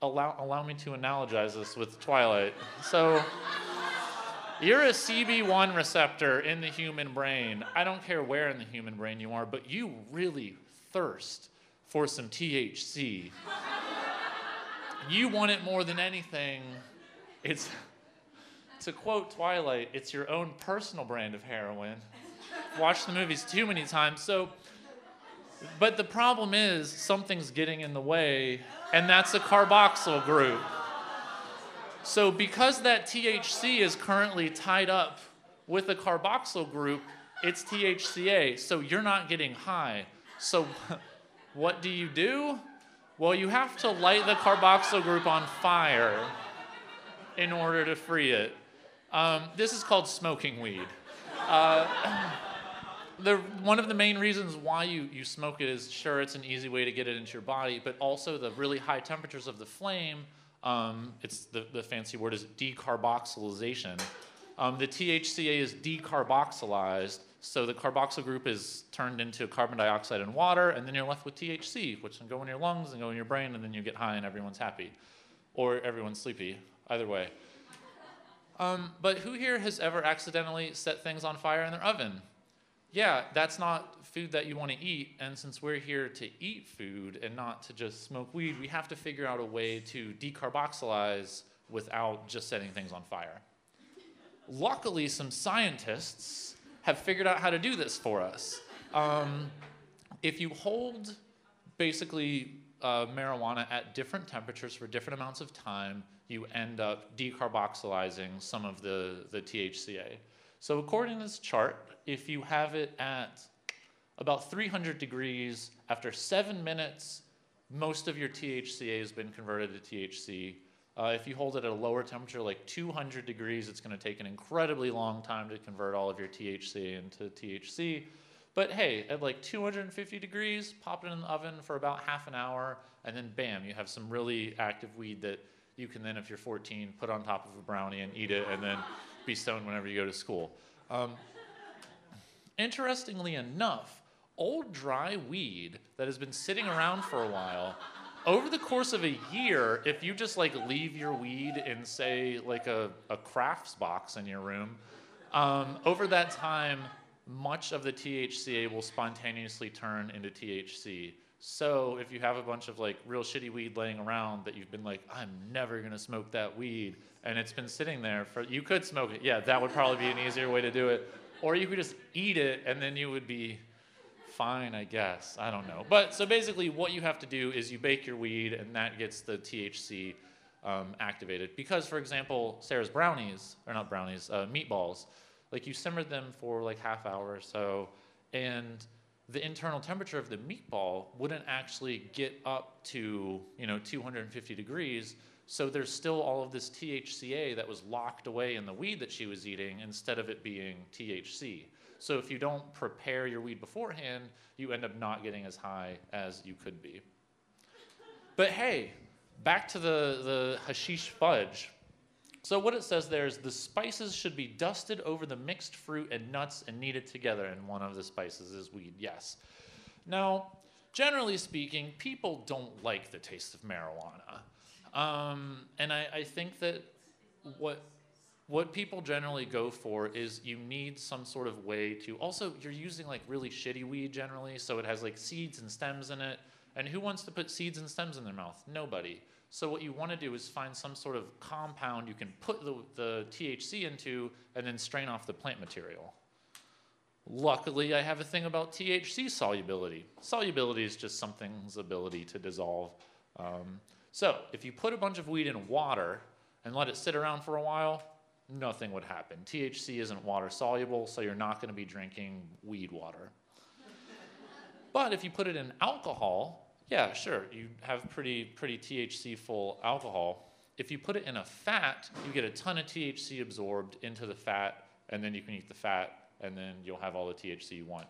allow, allow me to analogize this with Twilight. So, you're a CB1 receptor in the human brain. I don't care where in the human brain you are, but you really thirst for some THC. you want it more than anything. It's to quote Twilight, it's your own personal brand of heroin. Watched the movies too many times. So, but the problem is something's getting in the way, and that's a carboxyl group. So, because that THC is currently tied up with a carboxyl group, it's THCA, so you're not getting high. So, what do you do? Well, you have to light the carboxyl group on fire in order to free it. Um, this is called smoking weed. Uh, the, one of the main reasons why you, you smoke it is sure, it's an easy way to get it into your body, but also the really high temperatures of the flame. Um, it's the, the fancy word is decarboxylation. Um, the THCA is decarboxylized, so the carboxyl group is turned into carbon dioxide and water, and then you're left with THC, which can go in your lungs and go in your brain, and then you get high and everyone's happy. Or everyone's sleepy, either way. Um, but who here has ever accidentally set things on fire in their oven? Yeah, that's not food that you want to eat, and since we're here to eat food and not to just smoke weed, we have to figure out a way to decarboxylize without just setting things on fire. Luckily, some scientists have figured out how to do this for us. Um, if you hold basically uh, marijuana at different temperatures for different amounts of time, you end up decarboxylizing some of the, the THCA. So according to this chart, if you have it at about 300 degrees, after seven minutes, most of your THCA has been converted to THC. Uh, if you hold it at a lower temperature, like 200 degrees, it's going to take an incredibly long time to convert all of your THC into THC. But hey, at like 250 degrees, pop it in the oven for about half an hour, and then bam, you have some really active weed that you can then, if you're 14, put on top of a brownie and eat it, and then be stoned whenever you go to school. Um, interestingly enough, old dry weed that has been sitting around for a while over the course of a year, if you just like leave your weed in, say, like a, a crafts box in your room, um, over that time, much of the THCA will spontaneously turn into THC. So if you have a bunch of like real shitty weed laying around that you've been like, I'm never gonna smoke that weed, and it's been sitting there for, you could smoke it. Yeah, that would probably be an easier way to do it. Or you could just eat it, and then you would be fine, I guess. I don't know. But so basically, what you have to do is you bake your weed, and that gets the THC um, activated. Because, for example, Sarah's brownies, or not brownies, uh, meatballs, like you simmered them for like half hour or so, and the internal temperature of the meatball wouldn't actually get up to you know 250 degrees. So there's still all of this THCA that was locked away in the weed that she was eating instead of it being THC. So if you don't prepare your weed beforehand, you end up not getting as high as you could be. But hey, back to the, the hashish fudge. So what it says there is the spices should be dusted over the mixed fruit and nuts and kneaded together. And one of the spices is weed, yes. Now, generally speaking, people don't like the taste of marijuana. Um, and I, I think that what what people generally go for is you need some sort of way to also you're using like really shitty weed generally so it has like seeds and stems in it. And who wants to put seeds and stems in their mouth? Nobody. So what you want to do is find some sort of compound you can put the, the thc into and then strain off the plant material. Luckily i have a thing about thc solubility. Solubility is just something's ability to dissolve. Um, so if you put a bunch of weed in water and let it sit around for a while nothing would happen. THC isn't water soluble, so you're not going to be drinking weed water. but if you put it in alcohol, yeah, sure, you have pretty pretty THC full alcohol. If you put it in a fat, you get a ton of THC absorbed into the fat, and then you can eat the fat, and then you'll have all the THC you want.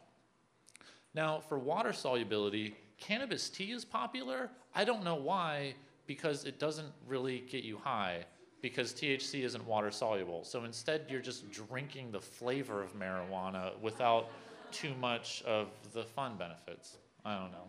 Now, for water solubility, cannabis tea is popular. I don't know why, because it doesn't really get you high because THC isn't water soluble. So instead, you're just drinking the flavor of marijuana without too much of the fun benefits. I don't know.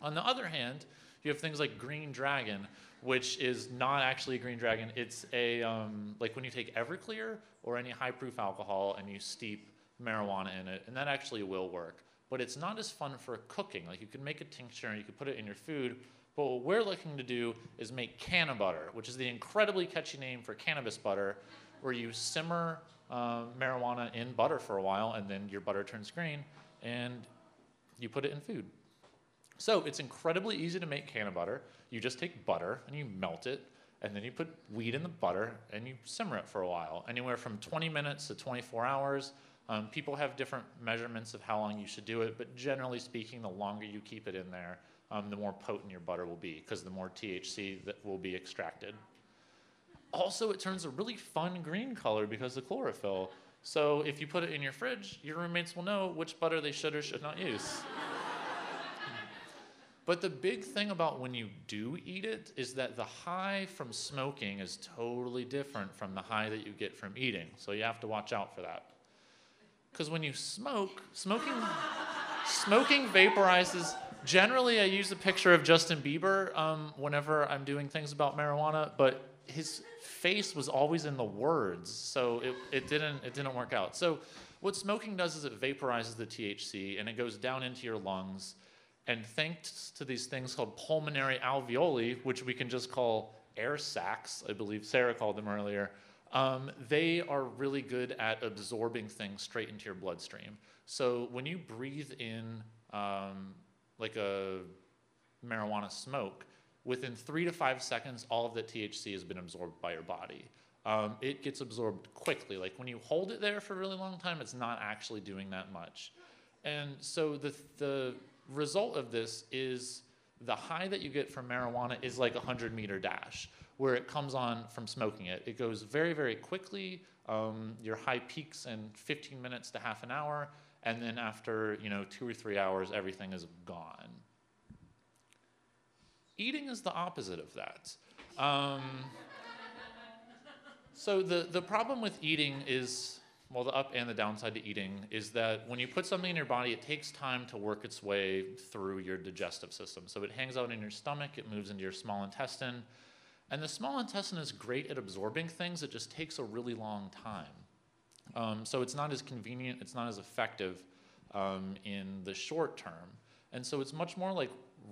On the other hand, you have things like Green Dragon, which is not actually a Green Dragon. It's a um, like when you take Everclear or any high proof alcohol and you steep marijuana in it, and that actually will work. But it's not as fun for cooking. Like you can make a tincture and you can put it in your food, But what we're looking to do is make canna butter, which is the incredibly catchy name for cannabis butter, where you simmer uh, marijuana in butter for a while, and then your butter turns green, and you put it in food. So it's incredibly easy to make canna butter. You just take butter and you melt it, and then you put weed in the butter and you simmer it for a while, anywhere from 20 minutes to 24 hours. Um, people have different measurements of how long you should do it, but generally speaking, the longer you keep it in there, um, the more potent your butter will be because the more THC that will be extracted. Also, it turns a really fun green color because of chlorophyll. So if you put it in your fridge, your roommates will know which butter they should or should not use. but the big thing about when you do eat it is that the high from smoking is totally different from the high that you get from eating. So you have to watch out for that. Because when you smoke, smoking, smoking vaporizes. Generally, I use a picture of Justin Bieber um, whenever I'm doing things about marijuana, but his face was always in the words, so it, it didn't it didn't work out. So what smoking does is it vaporizes the THC and it goes down into your lungs, and thanks to these things called pulmonary alveoli, which we can just call air sacs, I believe Sarah called them earlier. Um, they are really good at absorbing things straight into your bloodstream. So when you breathe in um, like a marijuana smoke, within three to five seconds, all of the THC has been absorbed by your body. Um, it gets absorbed quickly. Like when you hold it there for a really long time, it's not actually doing that much. And so the, the result of this is the high that you get from marijuana is like a 100 meter dash, where it comes on from smoking it. It goes very, very quickly. Um, your high peaks in 15 minutes to half an hour, and then after you know two or three hours, everything is gone. Eating is the opposite of that. Um, so the, the problem with eating is, well, the up and the downside to eating is that when you put something in your body, it takes time to work its way through your digestive system. So it hangs out in your stomach, it moves into your small intestine. And the small intestine is great at absorbing things, it just takes a really long time. Um, so it's not as convenient, it's not as effective um, in the short term. And so it's much more like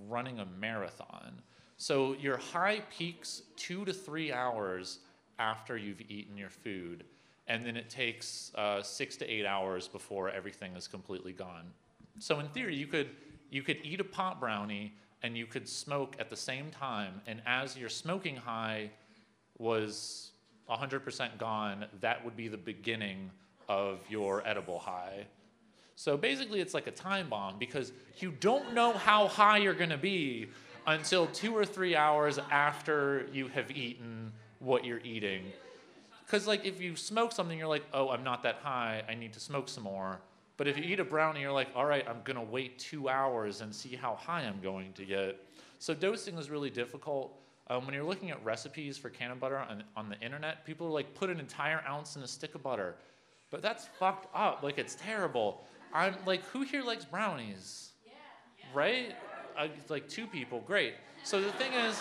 running a marathon. So your high peaks two to three hours after you've eaten your food, and then it takes uh, six to eight hours before everything is completely gone. So in theory, you could you could eat a pot brownie and you could smoke at the same time, and as your smoking high was 100% gone, that would be the beginning of your edible high. So basically, it's like a time bomb because you don't know how high you're going to be until two or three hours after you have eaten what you're eating. Because, like, if you smoke something, you're like, oh, I'm not that high, I need to smoke some more. But if you eat a brownie, you're like, all right, I'm going to wait two hours and see how high I'm going to get. So, dosing is really difficult. Um, when you're looking at recipes for canna butter on, on the internet, people are like, put an entire ounce in a stick of butter. But that's fucked up. Like, it's terrible. I'm like, who here likes brownies? Yeah. yeah. Right? Uh, like two people, great. So the thing is,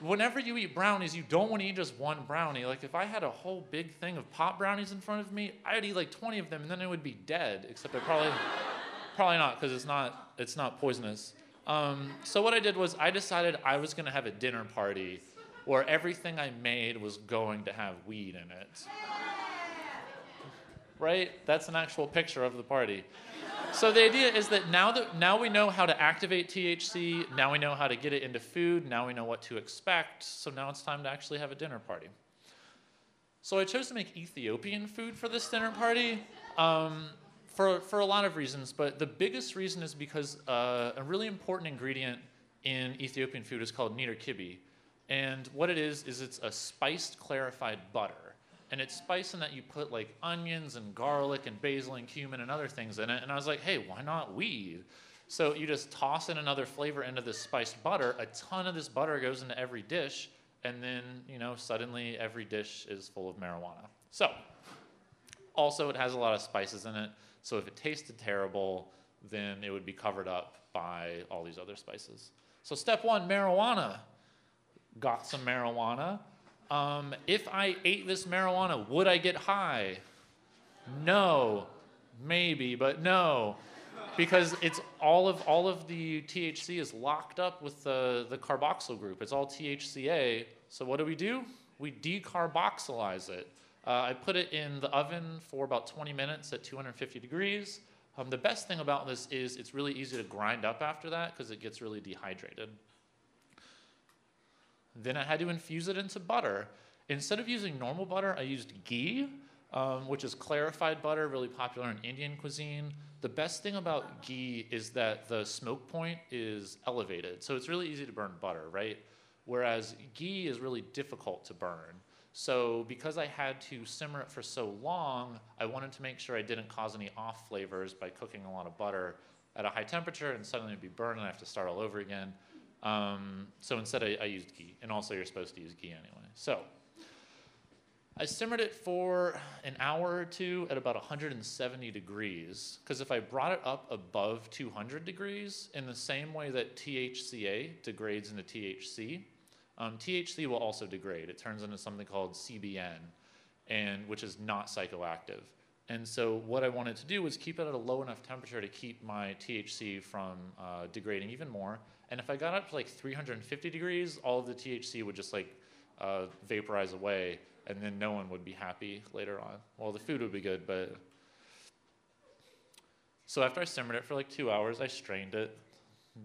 whenever you eat brownies, you don't want to eat just one brownie. Like if I had a whole big thing of pot brownies in front of me, I'd eat like 20 of them, and then I would be dead. Except I probably, probably not, because it's not, it's not poisonous. Um, so what I did was I decided I was going to have a dinner party where everything I made was going to have weed in it right? That's an actual picture of the party. So the idea is that now that now we know how to activate THC, now we know how to get it into food, now we know what to expect. So now it's time to actually have a dinner party. So I chose to make Ethiopian food for this dinner party um, for, for a lot of reasons, but the biggest reason is because uh, a really important ingredient in Ethiopian food is called niter kibbeh. And what it is, is it's a spiced clarified butter and it's spiced in that you put like onions and garlic and basil and cumin and other things in it. And I was like, hey, why not weed? So you just toss in another flavor into this spiced butter. A ton of this butter goes into every dish, and then you know suddenly every dish is full of marijuana. So also it has a lot of spices in it. So if it tasted terrible, then it would be covered up by all these other spices. So step one, marijuana. Got some marijuana um, if I ate this marijuana, would I get high? No. Maybe, but no. because it's all of all of the THC is locked up with the the carboxyl group. It's all THCA. So what do we do? We decarboxylize it. Uh, I put it in the oven for about 20 minutes at 250 degrees. Um, the best thing about this is it's really easy to grind up after that because it gets really dehydrated. Then I had to infuse it into butter. Instead of using normal butter, I used ghee, um, which is clarified butter, really popular in Indian cuisine. The best thing about ghee is that the smoke point is elevated, so it's really easy to burn butter, right? Whereas ghee is really difficult to burn. So because I had to simmer it for so long, I wanted to make sure I didn't cause any off flavors by cooking a lot of butter at a high temperature and suddenly it'd be burned and I have to start all over again. Um, so instead I, I used ghee, and also you're supposed to use ghee anyway. So I simmered it for an hour or two at about 170 degrees, because if I brought it up above 200 degrees, in the same way that THCA degrades into THC, um, THC will also degrade. It turns into something called CBN, and which is not psychoactive. And so what I wanted to do was keep it at a low enough temperature to keep my THC from uh, degrading even more. And if I got up to like 350 degrees, all of the THC would just like uh, vaporize away, and then no one would be happy later on. Well, the food would be good, but. So after I simmered it for like two hours, I strained it.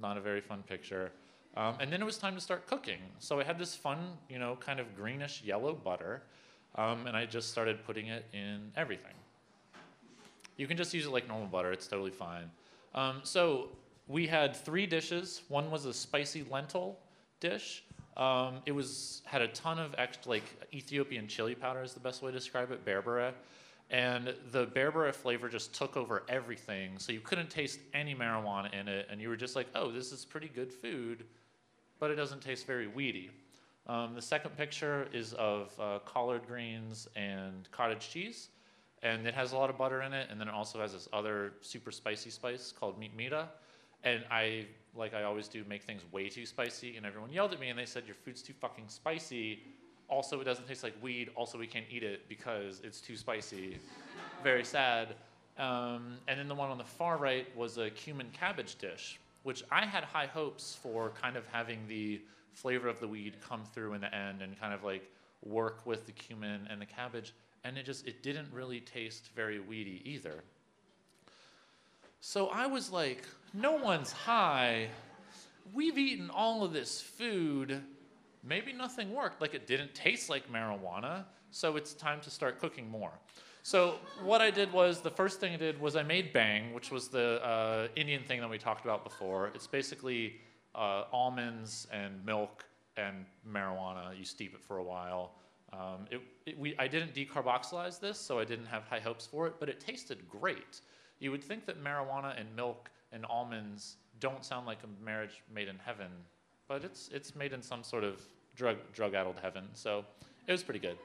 Not a very fun picture. Um, and then it was time to start cooking. So I had this fun, you know, kind of greenish yellow butter, um, and I just started putting it in everything. You can just use it like normal butter, it's totally fine. Um, so we had three dishes. One was a spicy lentil dish. Um, it was had a ton of extra, like Ethiopian chili powder is the best way to describe it, berbere. And the berbere flavor just took over everything, so you couldn't taste any marijuana in it, and you were just like, "Oh, this is pretty good food," but it doesn't taste very weedy. Um, the second picture is of uh, collard greens and cottage cheese, and it has a lot of butter in it, and then it also has this other super spicy spice called mitmita. And I, like I always do, make things way too spicy, and everyone yelled at me and they said, Your food's too fucking spicy. Also, it doesn't taste like weed. Also, we can't eat it because it's too spicy. Very sad. Um, and then the one on the far right was a cumin cabbage dish, which I had high hopes for kind of having the flavor of the weed come through in the end and kind of like work with the cumin and the cabbage. And it just, it didn't really taste very weedy either. So I was like, no one's high. We've eaten all of this food. Maybe nothing worked. Like it didn't taste like marijuana. So it's time to start cooking more. So what I did was the first thing I did was I made bhang, which was the uh, Indian thing that we talked about before. It's basically uh, almonds and milk and marijuana. You steep it for a while. Um, it, it, we, I didn't decarboxylize this, so I didn't have high hopes for it, but it tasted great. You would think that marijuana and milk and almonds don't sound like a marriage made in heaven, but it's, it's made in some sort of drug, drug-addled heaven, so it was pretty good.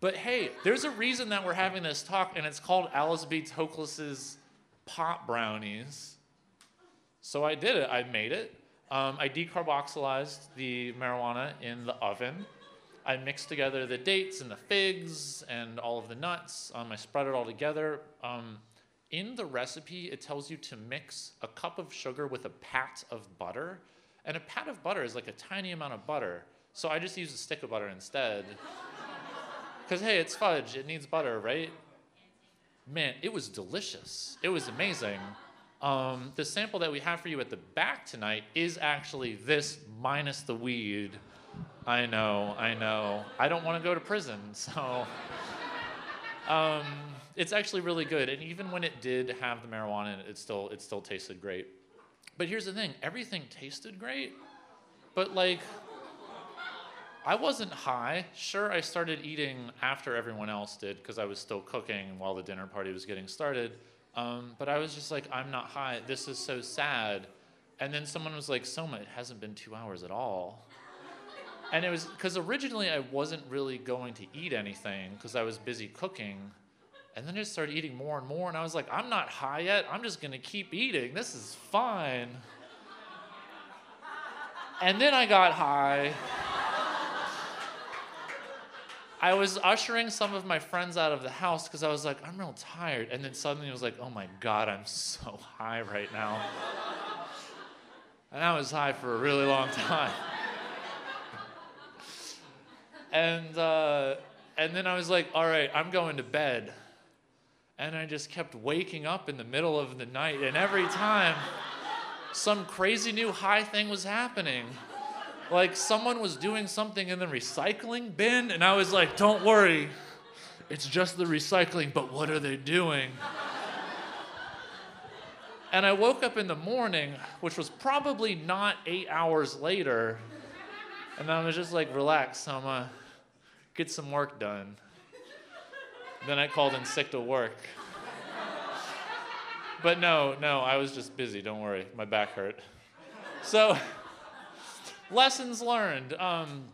But hey, there's a reason that we're having this talk, and it's called Alice B. Toklas's Pot Brownies. So I did it. I made it. Um, I decarboxylized the marijuana in the oven. I mixed together the dates and the figs and all of the nuts. Um, I spread it all together. Um, in the recipe, it tells you to mix a cup of sugar with a pat of butter. And a pat of butter is like a tiny amount of butter. So I just used a stick of butter instead. Because, hey, it's fudge, it needs butter, right? Man, it was delicious. It was amazing. Um, the sample that we have for you at the back tonight is actually this minus the weed. I know, I know. I don't want to go to prison, so. Um, it's actually really good, and even when it did have the marijuana in it, it still it still tasted great. But here's the thing: everything tasted great, but like. I wasn't high. Sure, I started eating after everyone else did because I was still cooking while the dinner party was getting started. Um, but I was just like, I'm not high. This is so sad. And then someone was like, Soma, it hasn't been two hours at all. And it was because originally I wasn't really going to eat anything because I was busy cooking. And then I started eating more and more. And I was like, I'm not high yet. I'm just going to keep eating. This is fine. And then I got high. I was ushering some of my friends out of the house because I was like, I'm real tired. And then suddenly I was like, oh my God, I'm so high right now. and I was high for a really long time. and, uh, and then I was like, all right, I'm going to bed. And I just kept waking up in the middle of the night. And every time, some crazy new high thing was happening like someone was doing something in the recycling bin, and I was like, don't worry, it's just the recycling, but what are they doing? and I woke up in the morning, which was probably not eight hours later, and I was just like, relax, I'm gonna get some work done. Then I called in sick to work. But no, no, I was just busy, don't worry, my back hurt. So, Lessons learned. Um,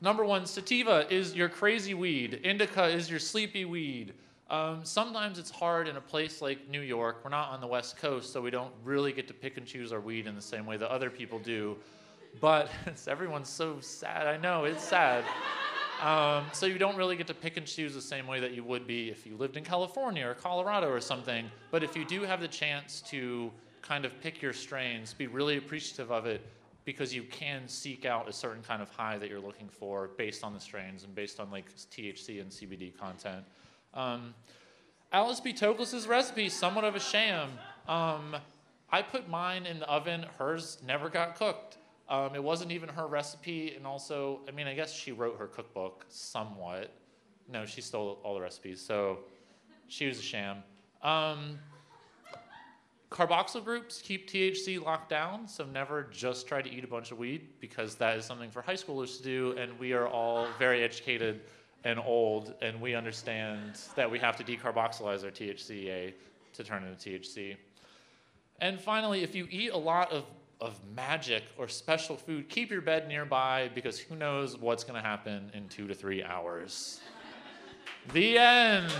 number one, sativa is your crazy weed. Indica is your sleepy weed. Um, sometimes it's hard in a place like New York. We're not on the West Coast, so we don't really get to pick and choose our weed in the same way that other people do. But everyone's so sad. I know, it's sad. Um, so you don't really get to pick and choose the same way that you would be if you lived in California or Colorado or something. But if you do have the chance to kind of pick your strains, be really appreciative of it, because you can seek out a certain kind of high that you're looking for based on the strains and based on like THC and CBD content. Um, Alice B. Toklas's recipe, somewhat of a sham. Um, I put mine in the oven. Hers never got cooked. Um, it wasn't even her recipe, and also, I mean, I guess she wrote her cookbook somewhat. No, she stole all the recipes, so she was a sham. Um, Carboxyl groups keep THC locked down, so never just try to eat a bunch of weed because that is something for high schoolers to do, and we are all very educated and old, and we understand that we have to decarboxylize our THCA to turn into THC. And finally, if you eat a lot of, of magic or special food, keep your bed nearby because who knows what's going to happen in two to three hours. the end.